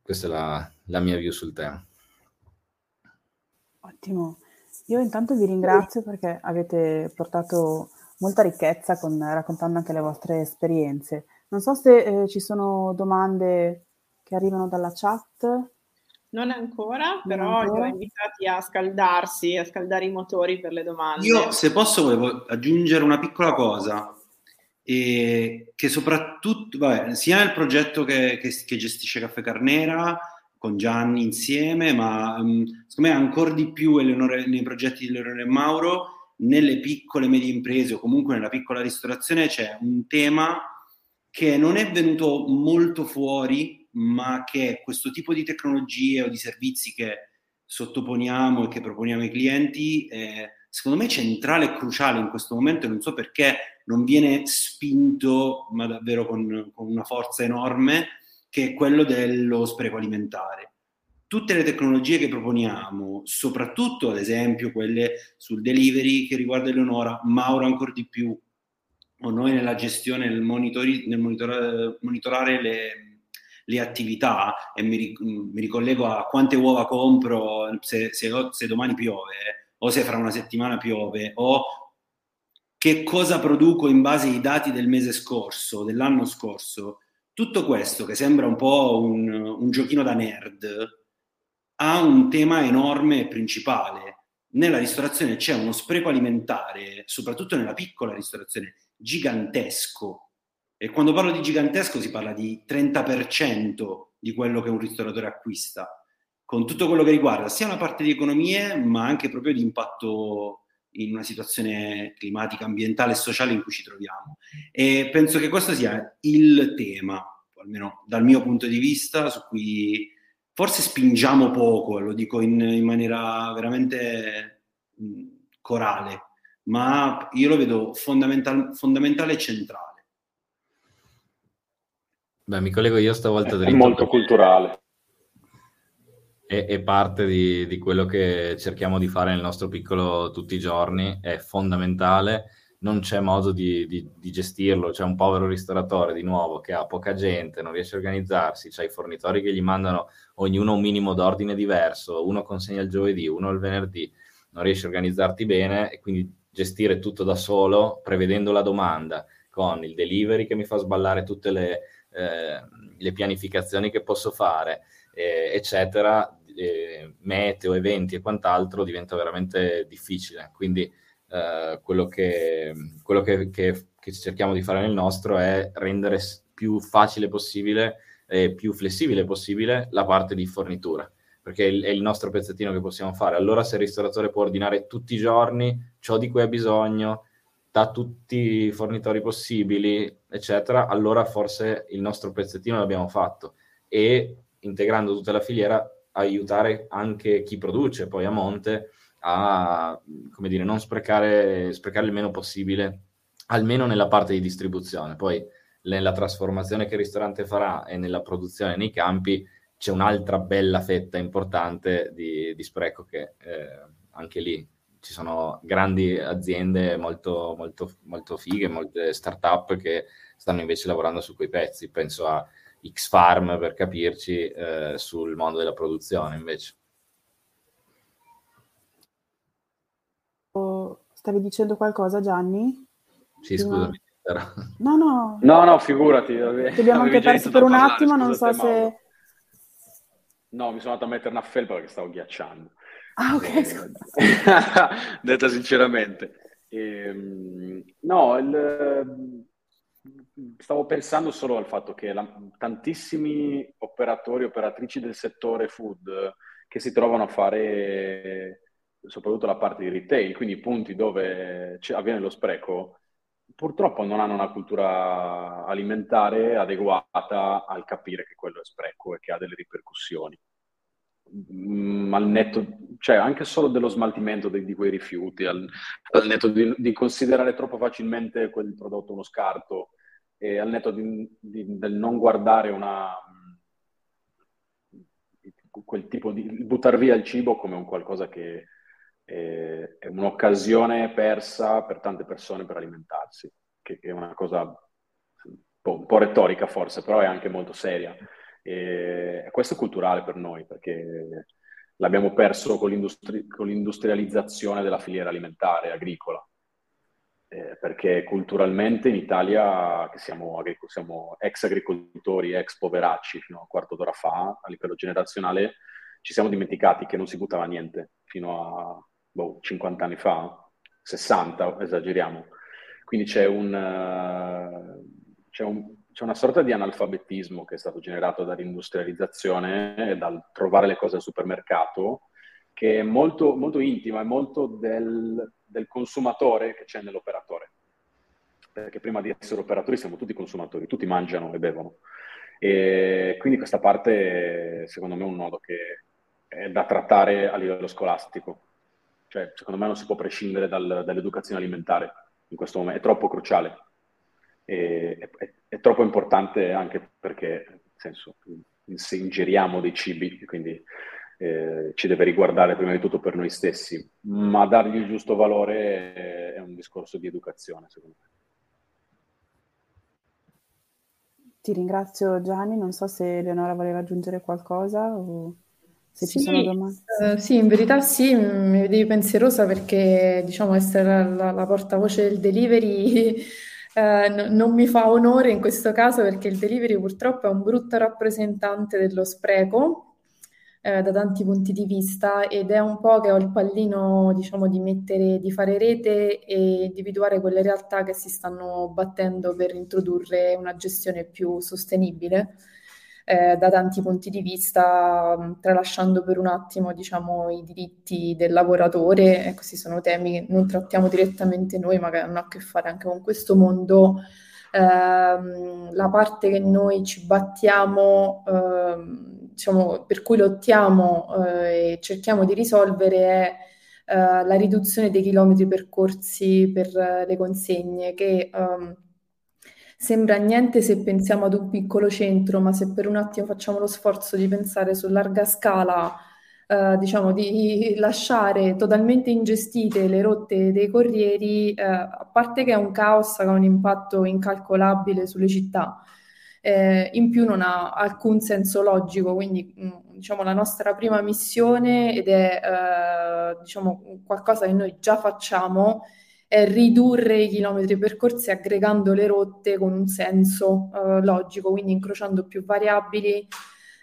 Questa è la, la mia view sul tema. Ottimo. Io intanto vi ringrazio perché avete portato molta ricchezza con, raccontando anche le vostre esperienze. Non so se eh, ci sono domande che arrivano dalla chat. Non ancora, però li ho invitati a scaldarsi, a scaldare i motori per le domande. Io, se posso, volevo aggiungere una piccola cosa, e che soprattutto, vabbè, sia nel progetto che, che, che gestisce Caffè Carnera, con Gianni insieme, ma um, secondo me ancora di più Eleonore, nei progetti di Leonore e Mauro, nelle piccole e medie imprese o comunque nella piccola ristorazione c'è un tema che non è venuto molto fuori, ma che questo tipo di tecnologie o di servizi che sottoponiamo e che proponiamo ai clienti è secondo me centrale e cruciale in questo momento e non so perché non viene spinto, ma davvero con, con una forza enorme, che è quello dello spreco alimentare. Tutte le tecnologie che proponiamo, soprattutto ad esempio quelle sul delivery che riguarda Eleonora, Mauro ancora di più, o noi nella gestione, nel, monitori, nel monitorare, monitorare le, le, attività, e mi, mi, ricollego a quante uova compro se, se, se domani piove, o se fra una settimana piove, o che cosa produco in base ai dati del mese scorso, dell'anno scorso, tutto questo, che sembra un po' un, un giochino da nerd, ha un tema enorme e principale. Nella ristorazione c'è uno spreco alimentare, soprattutto nella piccola ristorazione, gigantesco. E quando parlo di gigantesco si parla di 30% di quello che un ristoratore acquista, con tutto quello che riguarda sia una parte di economie, ma anche proprio di impatto in una situazione climatica, ambientale e sociale in cui ci troviamo. E penso che questo sia il tema, almeno dal mio punto di vista, su cui forse spingiamo poco, lo dico in, in maniera veramente corale, ma io lo vedo fondamental, fondamentale e centrale. Beh, mi collego io stavolta dritto. È molto culturale. È, è parte di, di, quello che cerchiamo di fare nel nostro piccolo tutti i giorni, è fondamentale, non c'è modo di, di, di, gestirlo, c'è un povero ristoratore di nuovo che ha poca gente, non riesce a organizzarsi, c'è i fornitori che gli mandano ognuno un minimo d'ordine diverso, uno consegna il giovedì, uno il venerdì, non riesce a organizzarti bene e quindi gestire tutto da solo, prevedendo la domanda, con il delivery che mi fa sballare tutte le, eh, le pianificazioni che posso fare, eh, eccetera, eh, meteo, eventi e quant'altro diventa veramente difficile. Quindi eh, quello, che, quello che, che, che, cerchiamo di fare nel nostro è rendere più facile possibile e più flessibile possibile la parte di fornitura perché è il nostro pezzettino che possiamo fare. Allora, se il ristoratore può ordinare tutti i giorni ciò di cui ha bisogno, da tutti i fornitori possibili, eccetera, allora forse il nostro pezzettino l'abbiamo fatto. E integrando tutta la filiera, aiutare anche chi produce poi a monte a, come dire, non sprecare, sprecare il meno possibile, almeno nella parte di distribuzione. Poi nella trasformazione che il ristorante farà e nella produzione nei campi c'è un'altra bella fetta importante di, di spreco che eh, anche lì ci sono grandi aziende molto, molto, molto fighe, molte start-up che stanno invece lavorando su quei pezzi. Penso a X-Farm per capirci eh, sul mondo della produzione invece. Stavi dicendo qualcosa Gianni? Sì, scusami. No, no. No, no, figurati. Ti abbiamo anche perso per un parlare, attimo, non so se... No, mi sono andato a mettere una felpa perché stavo ghiacciando. Ah, ok. Eh, (laughs) detta sinceramente. Eh, no, il, stavo pensando solo al fatto che la, tantissimi operatori, operatrici del settore food che si trovano a fare soprattutto la parte di retail, quindi punti dove avviene lo spreco, purtroppo non hanno una cultura alimentare adeguata al capire che quello è spreco e che ha delle ripercussioni. Mm, al netto, cioè anche solo dello smaltimento di, di quei rifiuti, al, al netto di, di, considerare troppo facilmente quel prodotto uno scarto e al netto di, del non guardare una, quel tipo di buttare via il cibo come un qualcosa che è, è un'occasione persa per tante persone per alimentarsi, che è una cosa un po', un po retorica forse, però è anche molto seria. E questo è culturale per noi, perché l'abbiamo perso con, l'industri- con l'industrializzazione della filiera alimentare, agricola. Eh, perché culturalmente in Italia, che siamo, agric- siamo, ex agricoltori, ex poveracci fino a un quarto d'ora fa, a livello generazionale, ci siamo dimenticati che non si buttava niente fino a boh, 50 anni fa, 60, esageriamo. Quindi c'è, un, uh, c'è, un, c'è una sorta di analfabetismo che è stato generato dall'industrializzazione e dal trovare le cose al supermercato, che è molto, molto intima, è molto del, del consumatore che c'è nell'operatore. Perché prima di essere operatori siamo tutti consumatori, tutti mangiano e bevono. E quindi questa parte, secondo me, è un nodo che è da trattare a livello scolastico. Cioè, secondo me non si può prescindere dal, dall'educazione alimentare in questo momento, è troppo cruciale. E, è, è, troppo importante anche perché, nel senso, se ingeriamo dei cibi, quindi eh, ci deve riguardare prima di tutto per noi stessi, ma dargli il giusto valore è un discorso di educazione, secondo me. Ti ringrazio Gianni, non so se Leonora voleva aggiungere qualcosa o se ci sono Sì, domande. eh, sì, in verità sì, mi vedevi pensierosa perché diciamo essere la, la- la portavoce del delivery eh, no- non mi fa onore in questo caso perché il delivery purtroppo è un brutto rappresentante dello spreco eh, da tanti punti di vista ed è un po' che ho il pallino, diciamo, di mettere, di fare rete e individuare quelle realtà che si stanno battendo per introdurre una gestione più sostenibile. Eh, da tanti punti di vista, tralasciando per un attimo, diciamo, i diritti del lavoratore, e questi sono temi che non trattiamo direttamente noi, ma che hanno a che fare anche con questo mondo. Ehm, la parte che noi ci battiamo, ehm, diciamo, per cui lottiamo eh, e cerchiamo di risolvere è eh, la riduzione dei chilometri percorsi per eh, le consegne, che ehm, sembra niente se pensiamo ad un piccolo centro, ma se per un attimo facciamo lo sforzo di pensare su larga scala, eh, diciamo di lasciare totalmente ingestite le rotte dei corrieri, eh, a parte che è un caos che ha un impatto incalcolabile sulle città. Eh, in più non ha alcun senso logico, quindi mm, diciamo la nostra prima missione ed è eh, diciamo qualcosa che noi già facciamo è ridurre i chilometri percorsi aggregando le rotte con un senso eh, logico, quindi incrociando più variabili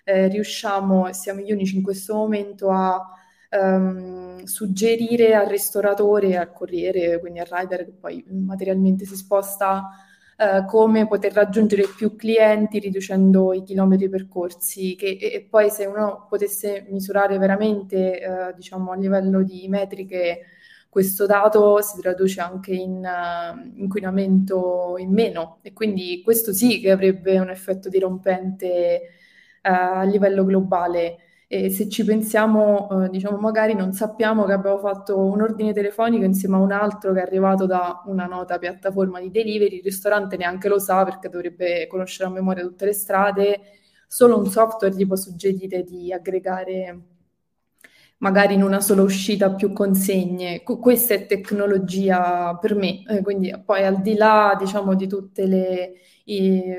eh, riusciamo, siamo gli unici in questo momento, a ehm, suggerire al ristoratore al corriere, quindi al rider che poi materialmente si sposta eh, come poter raggiungere più clienti riducendo i chilometri percorsi che, e, e poi se uno potesse misurare veramente eh, diciamo a livello di metriche questo dato si traduce anche in uh, inquinamento in meno. E quindi questo sì che avrebbe un effetto dirompente uh, a livello globale. E se ci pensiamo, eh, diciamo, magari non sappiamo che abbiamo fatto un ordine telefonico insieme a un altro che è arrivato da una nota piattaforma di delivery, il ristorante neanche lo sa perché dovrebbe conoscere a memoria tutte le strade, solo un software gli può suggerire di aggregare magari in una sola uscita più consegne. questa è tecnologia per me, eh, quindi poi al di là, diciamo, di tutte le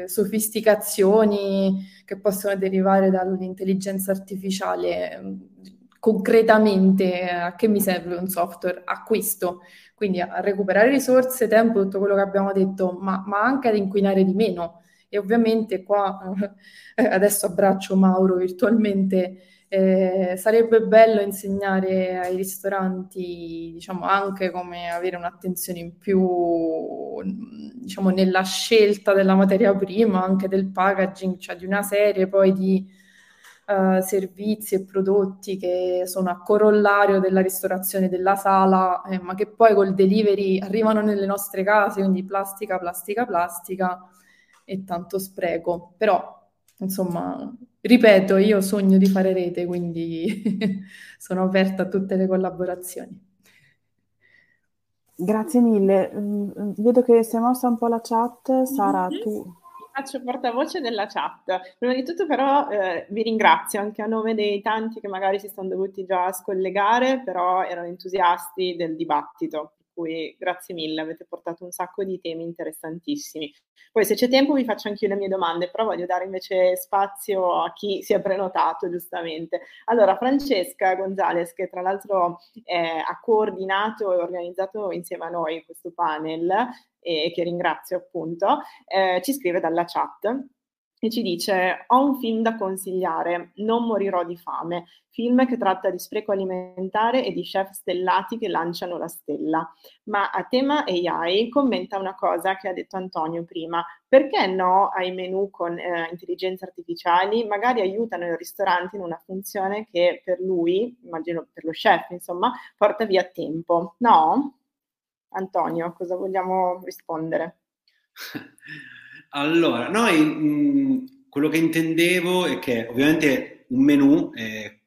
sofisticazioni che possono derivare dall'intelligenza artificiale, concretamente a che mi serve un software? A questo, quindi a recuperare risorse, tempo, tutto quello che abbiamo detto, ma, ma anche ad inquinare di meno. E ovviamente qua, (laughs) adesso abbraccio Mauro virtualmente, eh, sarebbe bello insegnare ai ristoranti, diciamo, anche come avere un'attenzione in più, diciamo, nella scelta della materia prima, anche del packaging, cioè di una serie poi di uh, servizi e prodotti che sono a corollario della ristorazione della sala, eh, ma che poi col delivery arrivano nelle nostre case, quindi plastica, plastica, plastica e tanto spreco. Però Insomma, ripeto, io sogno di fare rete, quindi (laughs) sono aperta a tutte le collaborazioni. Grazie mille. Mm, vedo che si è mossa un po' la chat. Sara, mm-hmm. tu faccio portavoce della chat. Prima di tutto però eh, vi ringrazio anche a nome dei tanti che magari si sono dovuti già scollegare, però erano entusiasti del dibattito cui grazie mille, avete portato un sacco di temi interessantissimi. Poi se c'è tempo vi faccio anche io le mie domande, però voglio dare invece spazio a chi si è prenotato giustamente. Allora, Francesca Gonzales, che tra l'altro eh, ha coordinato e organizzato insieme a noi questo panel, e che ringrazio appunto, eh, ci scrive dalla chat e ci dice ho un film da consigliare, Non morirò di fame, film che tratta di spreco alimentare e di chef stellati che lanciano la stella. Ma a tema AI commenta una cosa che ha detto Antonio prima, perché no ai menu con eh, intelligenza artificiali magari aiutano il ristorante in una funzione che per lui, immagino per lo chef insomma, porta via tempo. No? Antonio, cosa vogliamo rispondere? (laughs) Allora, noi mm, quello che intendevo è che ovviamente un menù, eh,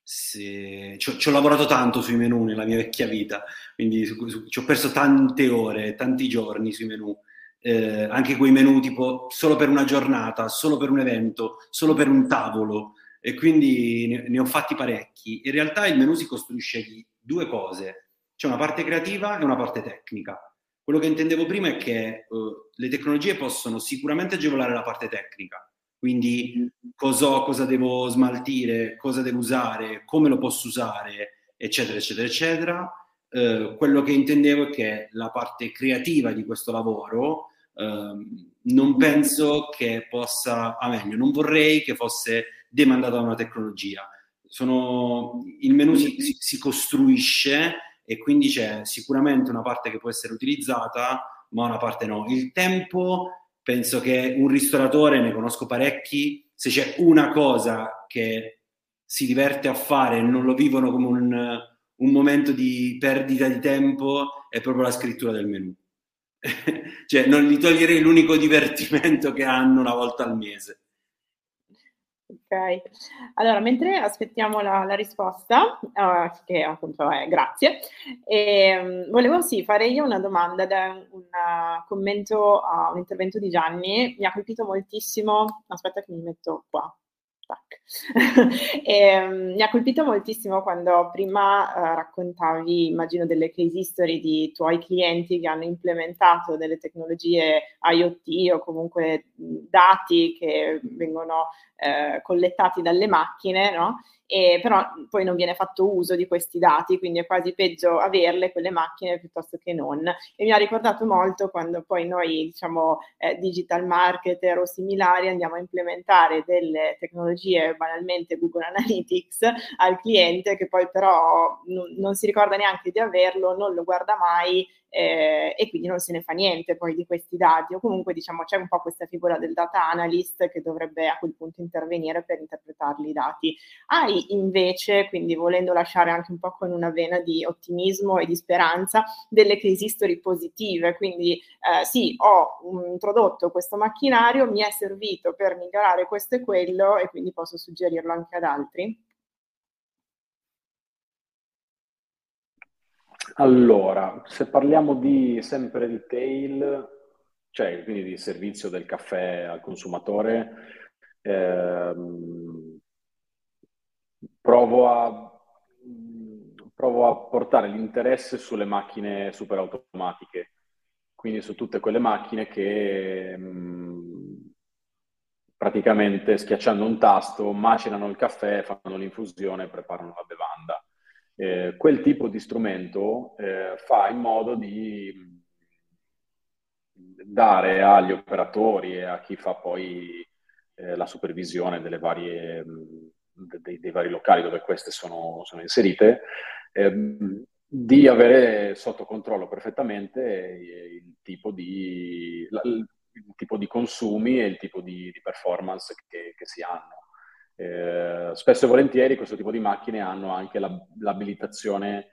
se, ci, ci, ho, lavorato tanto sui menù nella mia vecchia vita, quindi su, su, ci ho perso tante ore, tanti giorni sui menù, eh, anche quei menù tipo solo per una giornata, solo per un evento, solo per un tavolo, e quindi ne, ne ho fatti parecchi. In realtà il menù si costruisce di due cose, c'è una parte creativa e una parte tecnica quello che intendevo prima è che uh, le tecnologie possono sicuramente agevolare la parte tecnica, quindi cosa, cosa devo smaltire, cosa devo usare, come lo posso usare, eccetera, eccetera, eccetera. Uh, quello che intendevo è che la parte creativa di questo lavoro uh, non penso che possa, a meglio, non vorrei che fosse demandata da una tecnologia. Sono, il menu si, si, si costruisce e quindi c'è sicuramente una parte che può essere utilizzata, ma una parte no. Il tempo, penso che un ristoratore, ne conosco parecchi, se c'è una cosa che si diverte a fare e non lo vivono come un, un momento di perdita di tempo, è proprio la scrittura del menù. (laughs) cioè, non gli toglierei l'unico divertimento che hanno una volta al mese. Ok, allora mentre aspettiamo la, la risposta, uh, che appunto è grazie, e, um, volevo sì fare io una domanda da un uh, commento a un intervento di Gianni, mi ha colpito moltissimo, aspetta che mi metto qua, (laughs) e, um, mi ha colpito moltissimo quando prima uh, raccontavi, immagino, delle case history di tuoi clienti che hanno implementato delle tecnologie IoT o comunque dati che vengono uh, collettati dalle macchine, no? E però poi non viene fatto uso di questi dati, quindi è quasi peggio averle quelle macchine piuttosto che non. E mi ha ricordato molto quando poi noi, diciamo, eh, digital marketer o similari andiamo a implementare delle tecnologie, banalmente Google Analytics, al cliente che poi però n- non si ricorda neanche di averlo, non lo guarda mai eh, e quindi non se ne fa niente poi di questi dati o comunque diciamo c'è un po' questa figura del data analyst che dovrebbe a quel punto intervenire per interpretarli i dati. Hai invece, quindi volendo lasciare anche un po' con una vena di ottimismo e di speranza, delle case history positive, quindi eh, sì, ho introdotto questo macchinario, mi è servito per migliorare questo e quello e quindi posso suggerirlo anche ad altri? Allora, se parliamo di sempre retail, cioè quindi di servizio del caffè al consumatore, ehm, provo, a, provo a portare l'interesse sulle macchine super automatiche, quindi su tutte quelle macchine che mm, praticamente schiacciando un tasto macinano il caffè, fanno l'infusione e preparano la bevanda eh, quel tipo di strumento eh, fa in modo di dare agli operatori e a chi fa poi eh, la supervisione varie, dei, dei, vari locali dove queste sono, sono inserite, ehm, di avere sotto controllo perfettamente il tipo di, il tipo di consumi e il tipo di, di performance che, che si hanno. Eh, spesso e volentieri questo tipo di macchine hanno anche la, l'abilitazione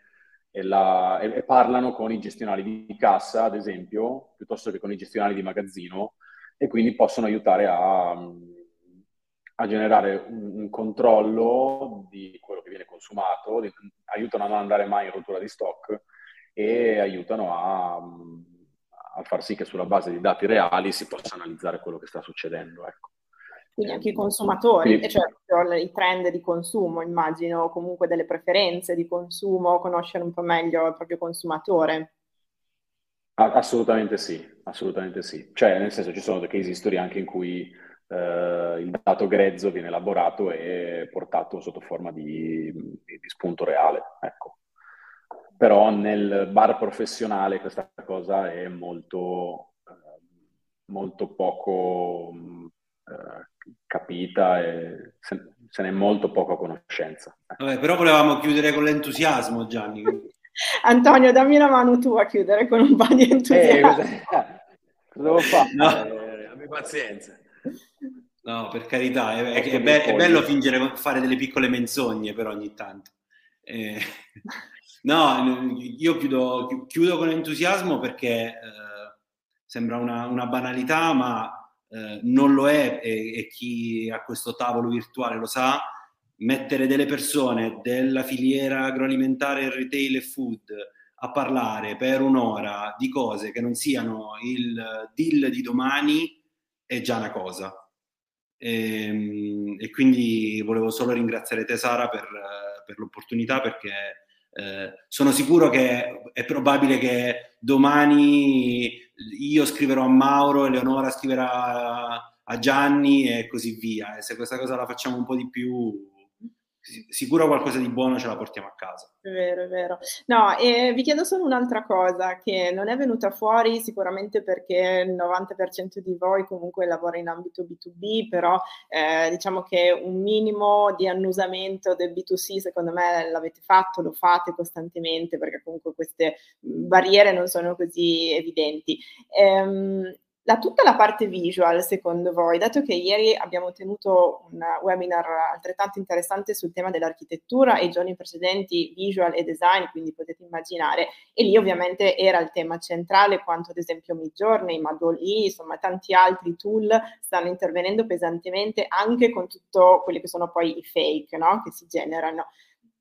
e, la, e, e, parlano con i gestionali di cassa, ad esempio, piuttosto che con i gestionali di magazzino, e quindi possono aiutare a, a generare un, un, controllo di quello che viene consumato, di, aiutano a non andare mai in rottura di stock e aiutano a, a far sì che sulla base di dati reali si possa analizzare quello che sta succedendo. Ecco. Quindi anche i consumatori, Quindi, cioè i trend di consumo, immagino, comunque delle preferenze di consumo, conoscere un po' meglio il proprio consumatore. Assolutamente sì, assolutamente sì. Cioè, nel senso, ci sono dei case history anche in cui eh, il dato grezzo viene elaborato e portato sotto forma di, di, di spunto reale, ecco. Però nel bar professionale questa cosa è molto, eh, molto poco eh, capita e se, se ne è molto poco conoscenza. Vabbè, però volevamo chiudere con l'entusiasmo, Gianni. (laughs) Antonio, dammi una mano tu a chiudere con un po' di entusiasmo. Eh, cosa, cosa devo fare? No. Eh, abbi pazienza. No, per carità, è, è, è, be- è bello fingere, fare delle piccole menzogne però ogni tanto. Eh, (laughs) no, io chiudo, chiudo, con entusiasmo perché eh, sembra una, una, banalità, ma eh, non lo è e, e chi a questo tavolo virtuale lo sa mettere delle persone della filiera agroalimentare, retail e food a parlare per un'ora di cose che non siano il deal di domani è già una cosa. E, ehm, e quindi volevo solo ringraziare te Sara per, per l'opportunità perché eh, sono sicuro che è probabile che domani io scriverò a Mauro, Eleonora scriverà a Gianni e così via. E se questa cosa la facciamo un po' di più sicuro qualcosa di buono ce la portiamo a casa. È vero, è vero. No, e vi chiedo solo un'altra cosa che non è venuta fuori sicuramente perché il 90% di voi comunque lavora in ambito B2B, però eh, diciamo che un minimo di annusamento del B2C secondo me l'avete fatto, lo fate costantemente perché comunque queste barriere non sono così evidenti. Ehm, la, tutta la parte visual, secondo voi, dato che ieri abbiamo tenuto un webinar altrettanto interessante sul tema dell'architettura e i giorni precedenti visual e design, quindi potete immaginare, e lì ovviamente era il tema centrale, quanto ad esempio Midjourney, Madoli, insomma tanti altri tool stanno intervenendo pesantemente anche con tutto quelli che sono poi i fake no? che si generano.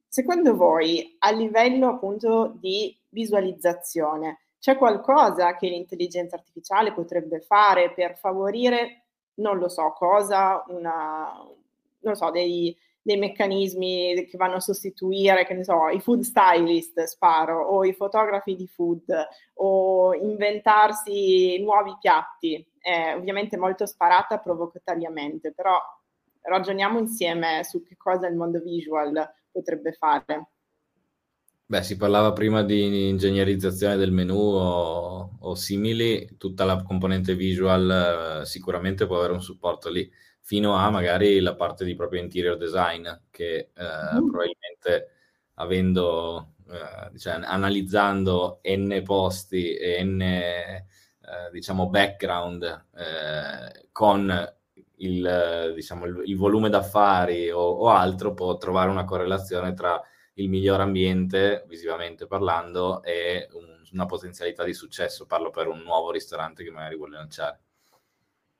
Secondo voi, a livello appunto di visualizzazione, c'è qualcosa che l'intelligenza artificiale potrebbe fare per favorire, non lo so, cosa, una, non so, dei, dei meccanismi che vanno a sostituire, che ne so, i food stylist, sparo, o i fotografi di food, o inventarsi nuovi piatti. È ovviamente molto sparata provocatoriamente, però ragioniamo insieme su che cosa il mondo visual potrebbe fare. Beh, si parlava prima di ingegnerizzazione del menu o, o simili, tutta la componente visual eh, sicuramente può avere un supporto lì, fino a magari la parte di proprio interior design, che eh, mm. probabilmente avendo, eh, diciamo, analizzando n posti e n, eh, diciamo, background eh, con il, diciamo, il, il, volume d'affari o, o altro, può trovare una correlazione tra il miglior ambiente, visivamente parlando, e un, una potenzialità di successo. Parlo per un nuovo ristorante che magari vuole lanciare.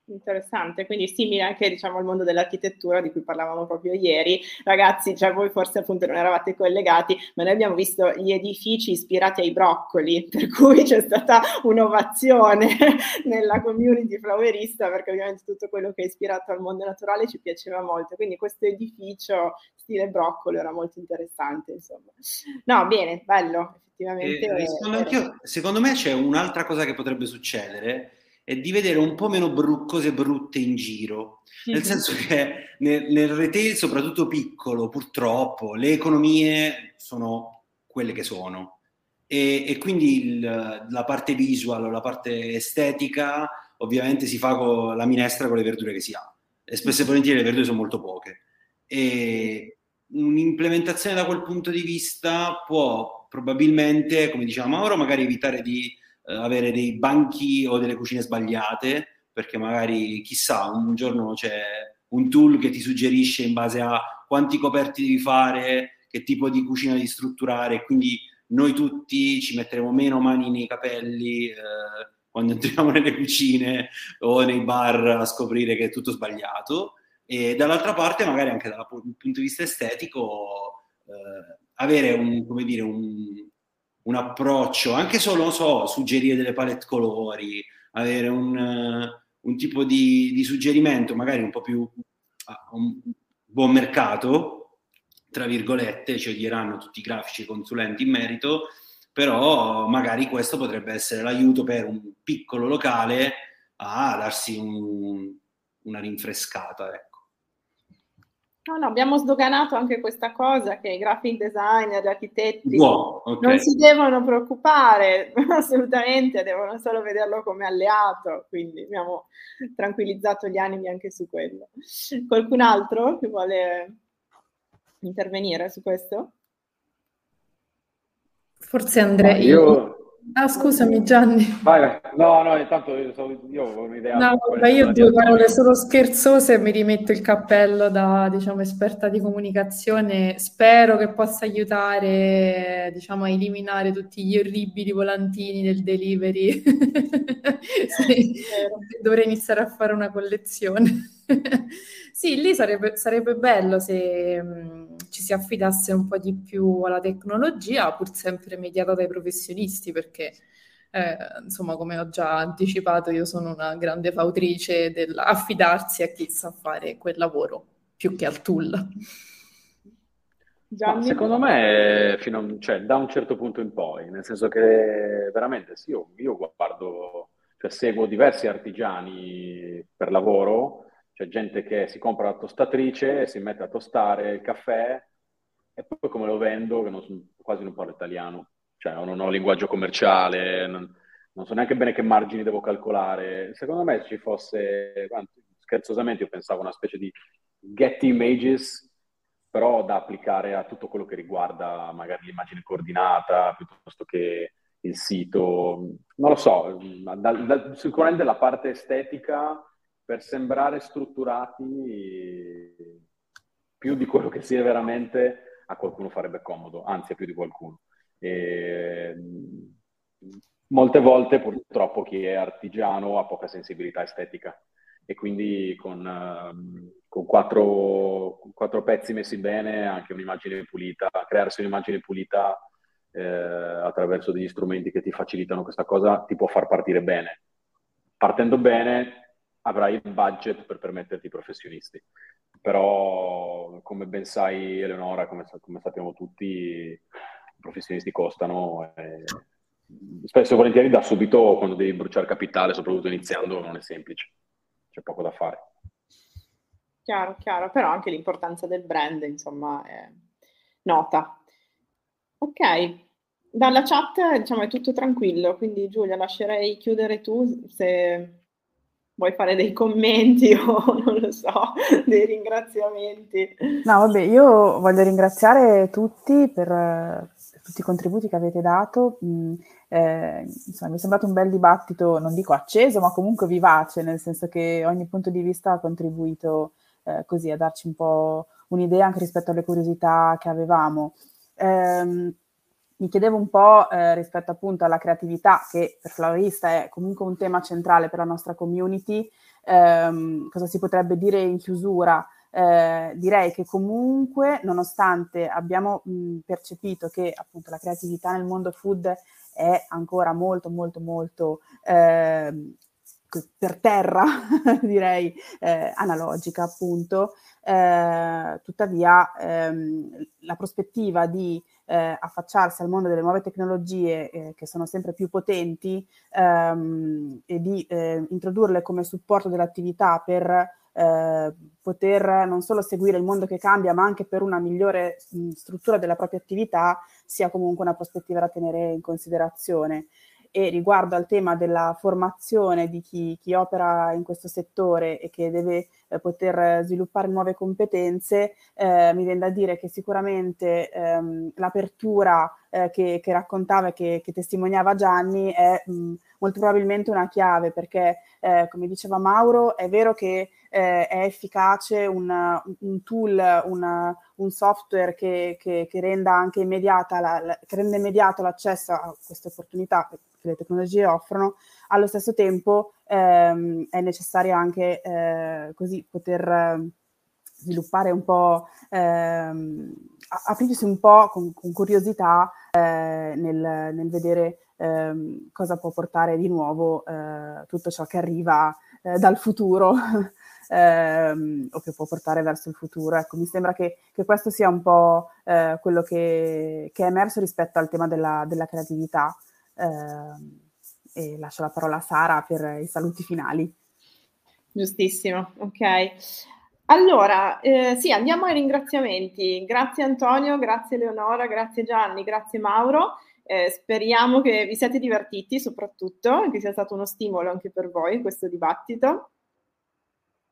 Interessante, quindi simile anche diciamo, al mondo dell'architettura di cui parlavamo proprio ieri. Ragazzi, cioè voi forse appunto non eravate collegati, ma noi abbiamo visto gli edifici ispirati ai broccoli, (laughs) per cui c'è stata un'ovazione (laughs) nella community flowerista, perché ovviamente tutto quello che è ispirato al mondo naturale ci piaceva molto. Quindi questo edificio stile broccoli era molto interessante, insomma. No, bene, bello, effettivamente. Eh, secondo me c'è un'altra cosa che potrebbe succedere è di vedere un po' meno bru- cose brutte in giro. Nel senso che nel, nel, retail, soprattutto piccolo, purtroppo, le economie sono quelle che sono. E, e quindi il, la parte visual, la parte estetica, ovviamente si fa con la minestra con le verdure che si ha. E spesso e volentieri le verdure sono molto poche. E un'implementazione da quel punto di vista può probabilmente, come diceva Mauro, magari evitare di avere dei banchi o delle cucine sbagliate, perché magari chissà, un giorno c'è un tool che ti suggerisce in base a quanti coperti devi fare, che tipo di cucina devi strutturare, quindi noi tutti ci metteremo meno mani nei capelli eh, quando entriamo nelle cucine o nei bar a scoprire che è tutto sbagliato. E dall'altra parte, magari anche dal punto di vista estetico, eh, avere un, dire, un, un approccio, anche solo, non so, suggerire delle palette colori, avere un, uh, un tipo di, di, suggerimento magari un po' più uh, un buon mercato, tra virgolette, ci odieranno tutti i grafici e consulenti in merito, però magari questo potrebbe essere l'aiuto per un piccolo locale a darsi un, una rinfrescata. Ecco. No, no, abbiamo sdoganato anche questa cosa che i graphic designer, gli architetti wow, okay. non si devono preoccupare (laughs) assolutamente, devono solo vederlo come alleato, quindi abbiamo tranquillizzato gli animi anche su quello. Qualcun altro che vuole intervenire su questo? Forse Andrea. Io, Ah, scusami Gianni. Vai, no, no, intanto io, io ho un'idea. No, ma io due parole solo scherzose e mi rimetto il cappello da, diciamo, esperta di comunicazione. Spero che possa aiutare, diciamo, a eliminare tutti gli orribili volantini del delivery. (laughs) sì, dovrei iniziare a fare una collezione. (laughs) sì, lì sarebbe, sarebbe bello se mh, ci si affidasse un po' di più alla tecnologia, pur sempre mediata dai professionisti, perché eh, insomma, come ho già anticipato, io sono una grande fautrice dell'affidarsi a chi sa fare quel lavoro più che al tool. Ma secondo me, fino a, cioè, da un certo punto in poi, nel senso che veramente sì, io, io guardo, cioè, seguo diversi artigiani per lavoro c'è gente che si compra la tostatrice, si mette a tostare il caffè e poi come lo vendo, che non, quasi non parlo italiano, cioè non ho linguaggio commerciale, non, non so neanche bene che margini devo calcolare. Secondo me ci fosse, scherzosamente io pensavo una specie di get images, però da applicare a tutto quello che riguarda magari l'immagine coordinata, piuttosto che il sito, non lo so, da, da, sicuramente la parte estetica per sembrare strutturati più di quello che si è veramente, a qualcuno farebbe comodo, anzi a più di qualcuno. E, molte volte purtroppo chi è artigiano ha poca sensibilità estetica e quindi con, uh, con quattro, quattro, pezzi messi bene anche un'immagine pulita, crearsi un'immagine pulita eh, attraverso degli strumenti che ti facilitano questa cosa ti può far partire bene. Partendo bene avrai il budget per permetterti i professionisti. Però, come ben sai, Eleonora, come, come sappiamo tutti, i professionisti costano. E spesso e volentieri da subito, quando devi bruciare capitale, soprattutto iniziando, non è semplice. C'è poco da fare. Chiaro, chiaro, però anche l'importanza del brand, insomma, è nota. Ok, dalla chat diciamo è tutto tranquillo, quindi Giulia lascerei chiudere tu se vuoi fare dei commenti (laughs) o non lo so, dei ringraziamenti? No, vabbè, io voglio ringraziare tutti per, per tutti i contributi che avete dato. Mm, eh, insomma, mi è sembrato un bel dibattito, non dico acceso, ma comunque vivace, nel senso che ogni punto di vista ha contribuito eh, così a darci un po' un'idea anche rispetto alle curiosità che avevamo. Eh, mi chiedevo un po' eh, rispetto appunto alla creatività, che per Flavorista è comunque un tema centrale per la nostra community, ehm, cosa si potrebbe dire in chiusura? Eh, direi che comunque, nonostante abbiamo mh, percepito che appunto la creatività nel mondo food è ancora molto, molto, molto eh, per terra, (laughs) direi eh, analogica appunto, eh, tuttavia ehm, la prospettiva di eh, affacciarsi al mondo delle nuove tecnologie eh, che sono sempre più potenti ehm, e di eh, introdurle come supporto dell'attività per eh, poter non solo seguire il mondo che cambia, ma anche per una migliore mh, struttura della propria attività, sia comunque una prospettiva da tenere in considerazione e riguardo al tema della formazione di chi, chi opera in questo settore e che deve eh, poter sviluppare nuove competenze, eh, mi viene da dire che sicuramente ehm, l'apertura eh, che, che, raccontava e che, che, testimoniava Gianni è mh, molto probabilmente una chiave perché, eh, come diceva Mauro, è vero che eh, è efficace un, un tool, una, un software che, che, che, renda anche immediata la, la, che rende immediato l'accesso a queste opportunità che le tecnologie offrono, allo stesso tempo ehm, è necessario anche eh, così poter sviluppare un po', ehm, aprirsi un po' con, con curiosità eh, nel, nel, vedere ehm, cosa può portare di nuovo eh, tutto ciò che arriva eh, dal futuro (laughs) ehm, o che può portare verso il futuro. Ecco, mi sembra che, che questo sia un po' eh, quello che, che, è emerso rispetto al tema della, della creatività. Ehm, e lascio la parola a Sara per i saluti finali. Giustissimo, ok. Allora, eh, sì, andiamo ai ringraziamenti. Grazie Antonio, grazie Leonora, grazie Gianni, grazie Mauro. Eh, speriamo che vi siate divertiti soprattutto, che sia stato uno stimolo anche per voi questo dibattito.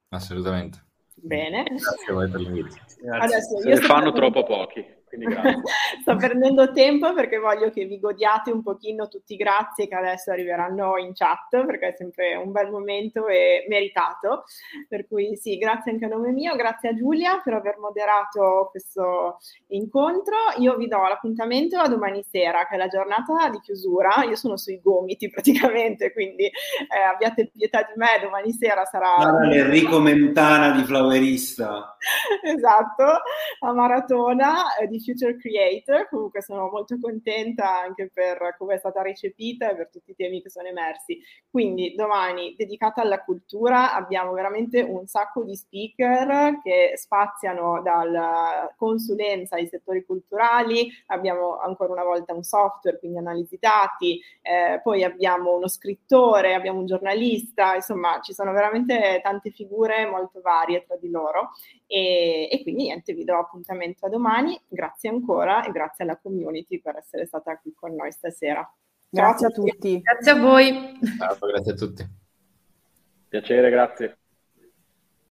Assolutamente. Bene. Grazie a voi per l'invito. Adesso, Se ne fanno troppo pochi. (laughs) Sto prendendo tempo perché voglio che vi godiate un pochino tutti i grazie che adesso arriveranno in chat perché è sempre un bel momento e meritato. Per cui sì, grazie anche a nome mio, grazie a Giulia per aver moderato questo incontro. Io vi do l'appuntamento a domani sera che è la giornata di chiusura. Io sono sui gomiti praticamente, quindi eh, abbiate pietà di me, domani sera sarà... Sarà l'Enrico Mentana di Flowerista. (laughs) esatto, la maratona eh, di Future Creator, comunque sono molto contenta anche per come è stata recepita e per tutti i temi che sono emersi. Quindi domani dedicata alla cultura abbiamo veramente un sacco di speaker che spaziano dalla consulenza ai settori culturali, abbiamo ancora una volta un software, quindi analisi dati, eh, poi abbiamo uno scrittore, abbiamo un giornalista, insomma ci sono veramente tante figure molto varie tra di loro e, e quindi niente, vi do appuntamento a domani. Grazie ancora e grazie alla community per essere stata qui con noi stasera. Grazie a tutti. Grazie a voi. Ciao, grazie a tutti. Piacere, grazie.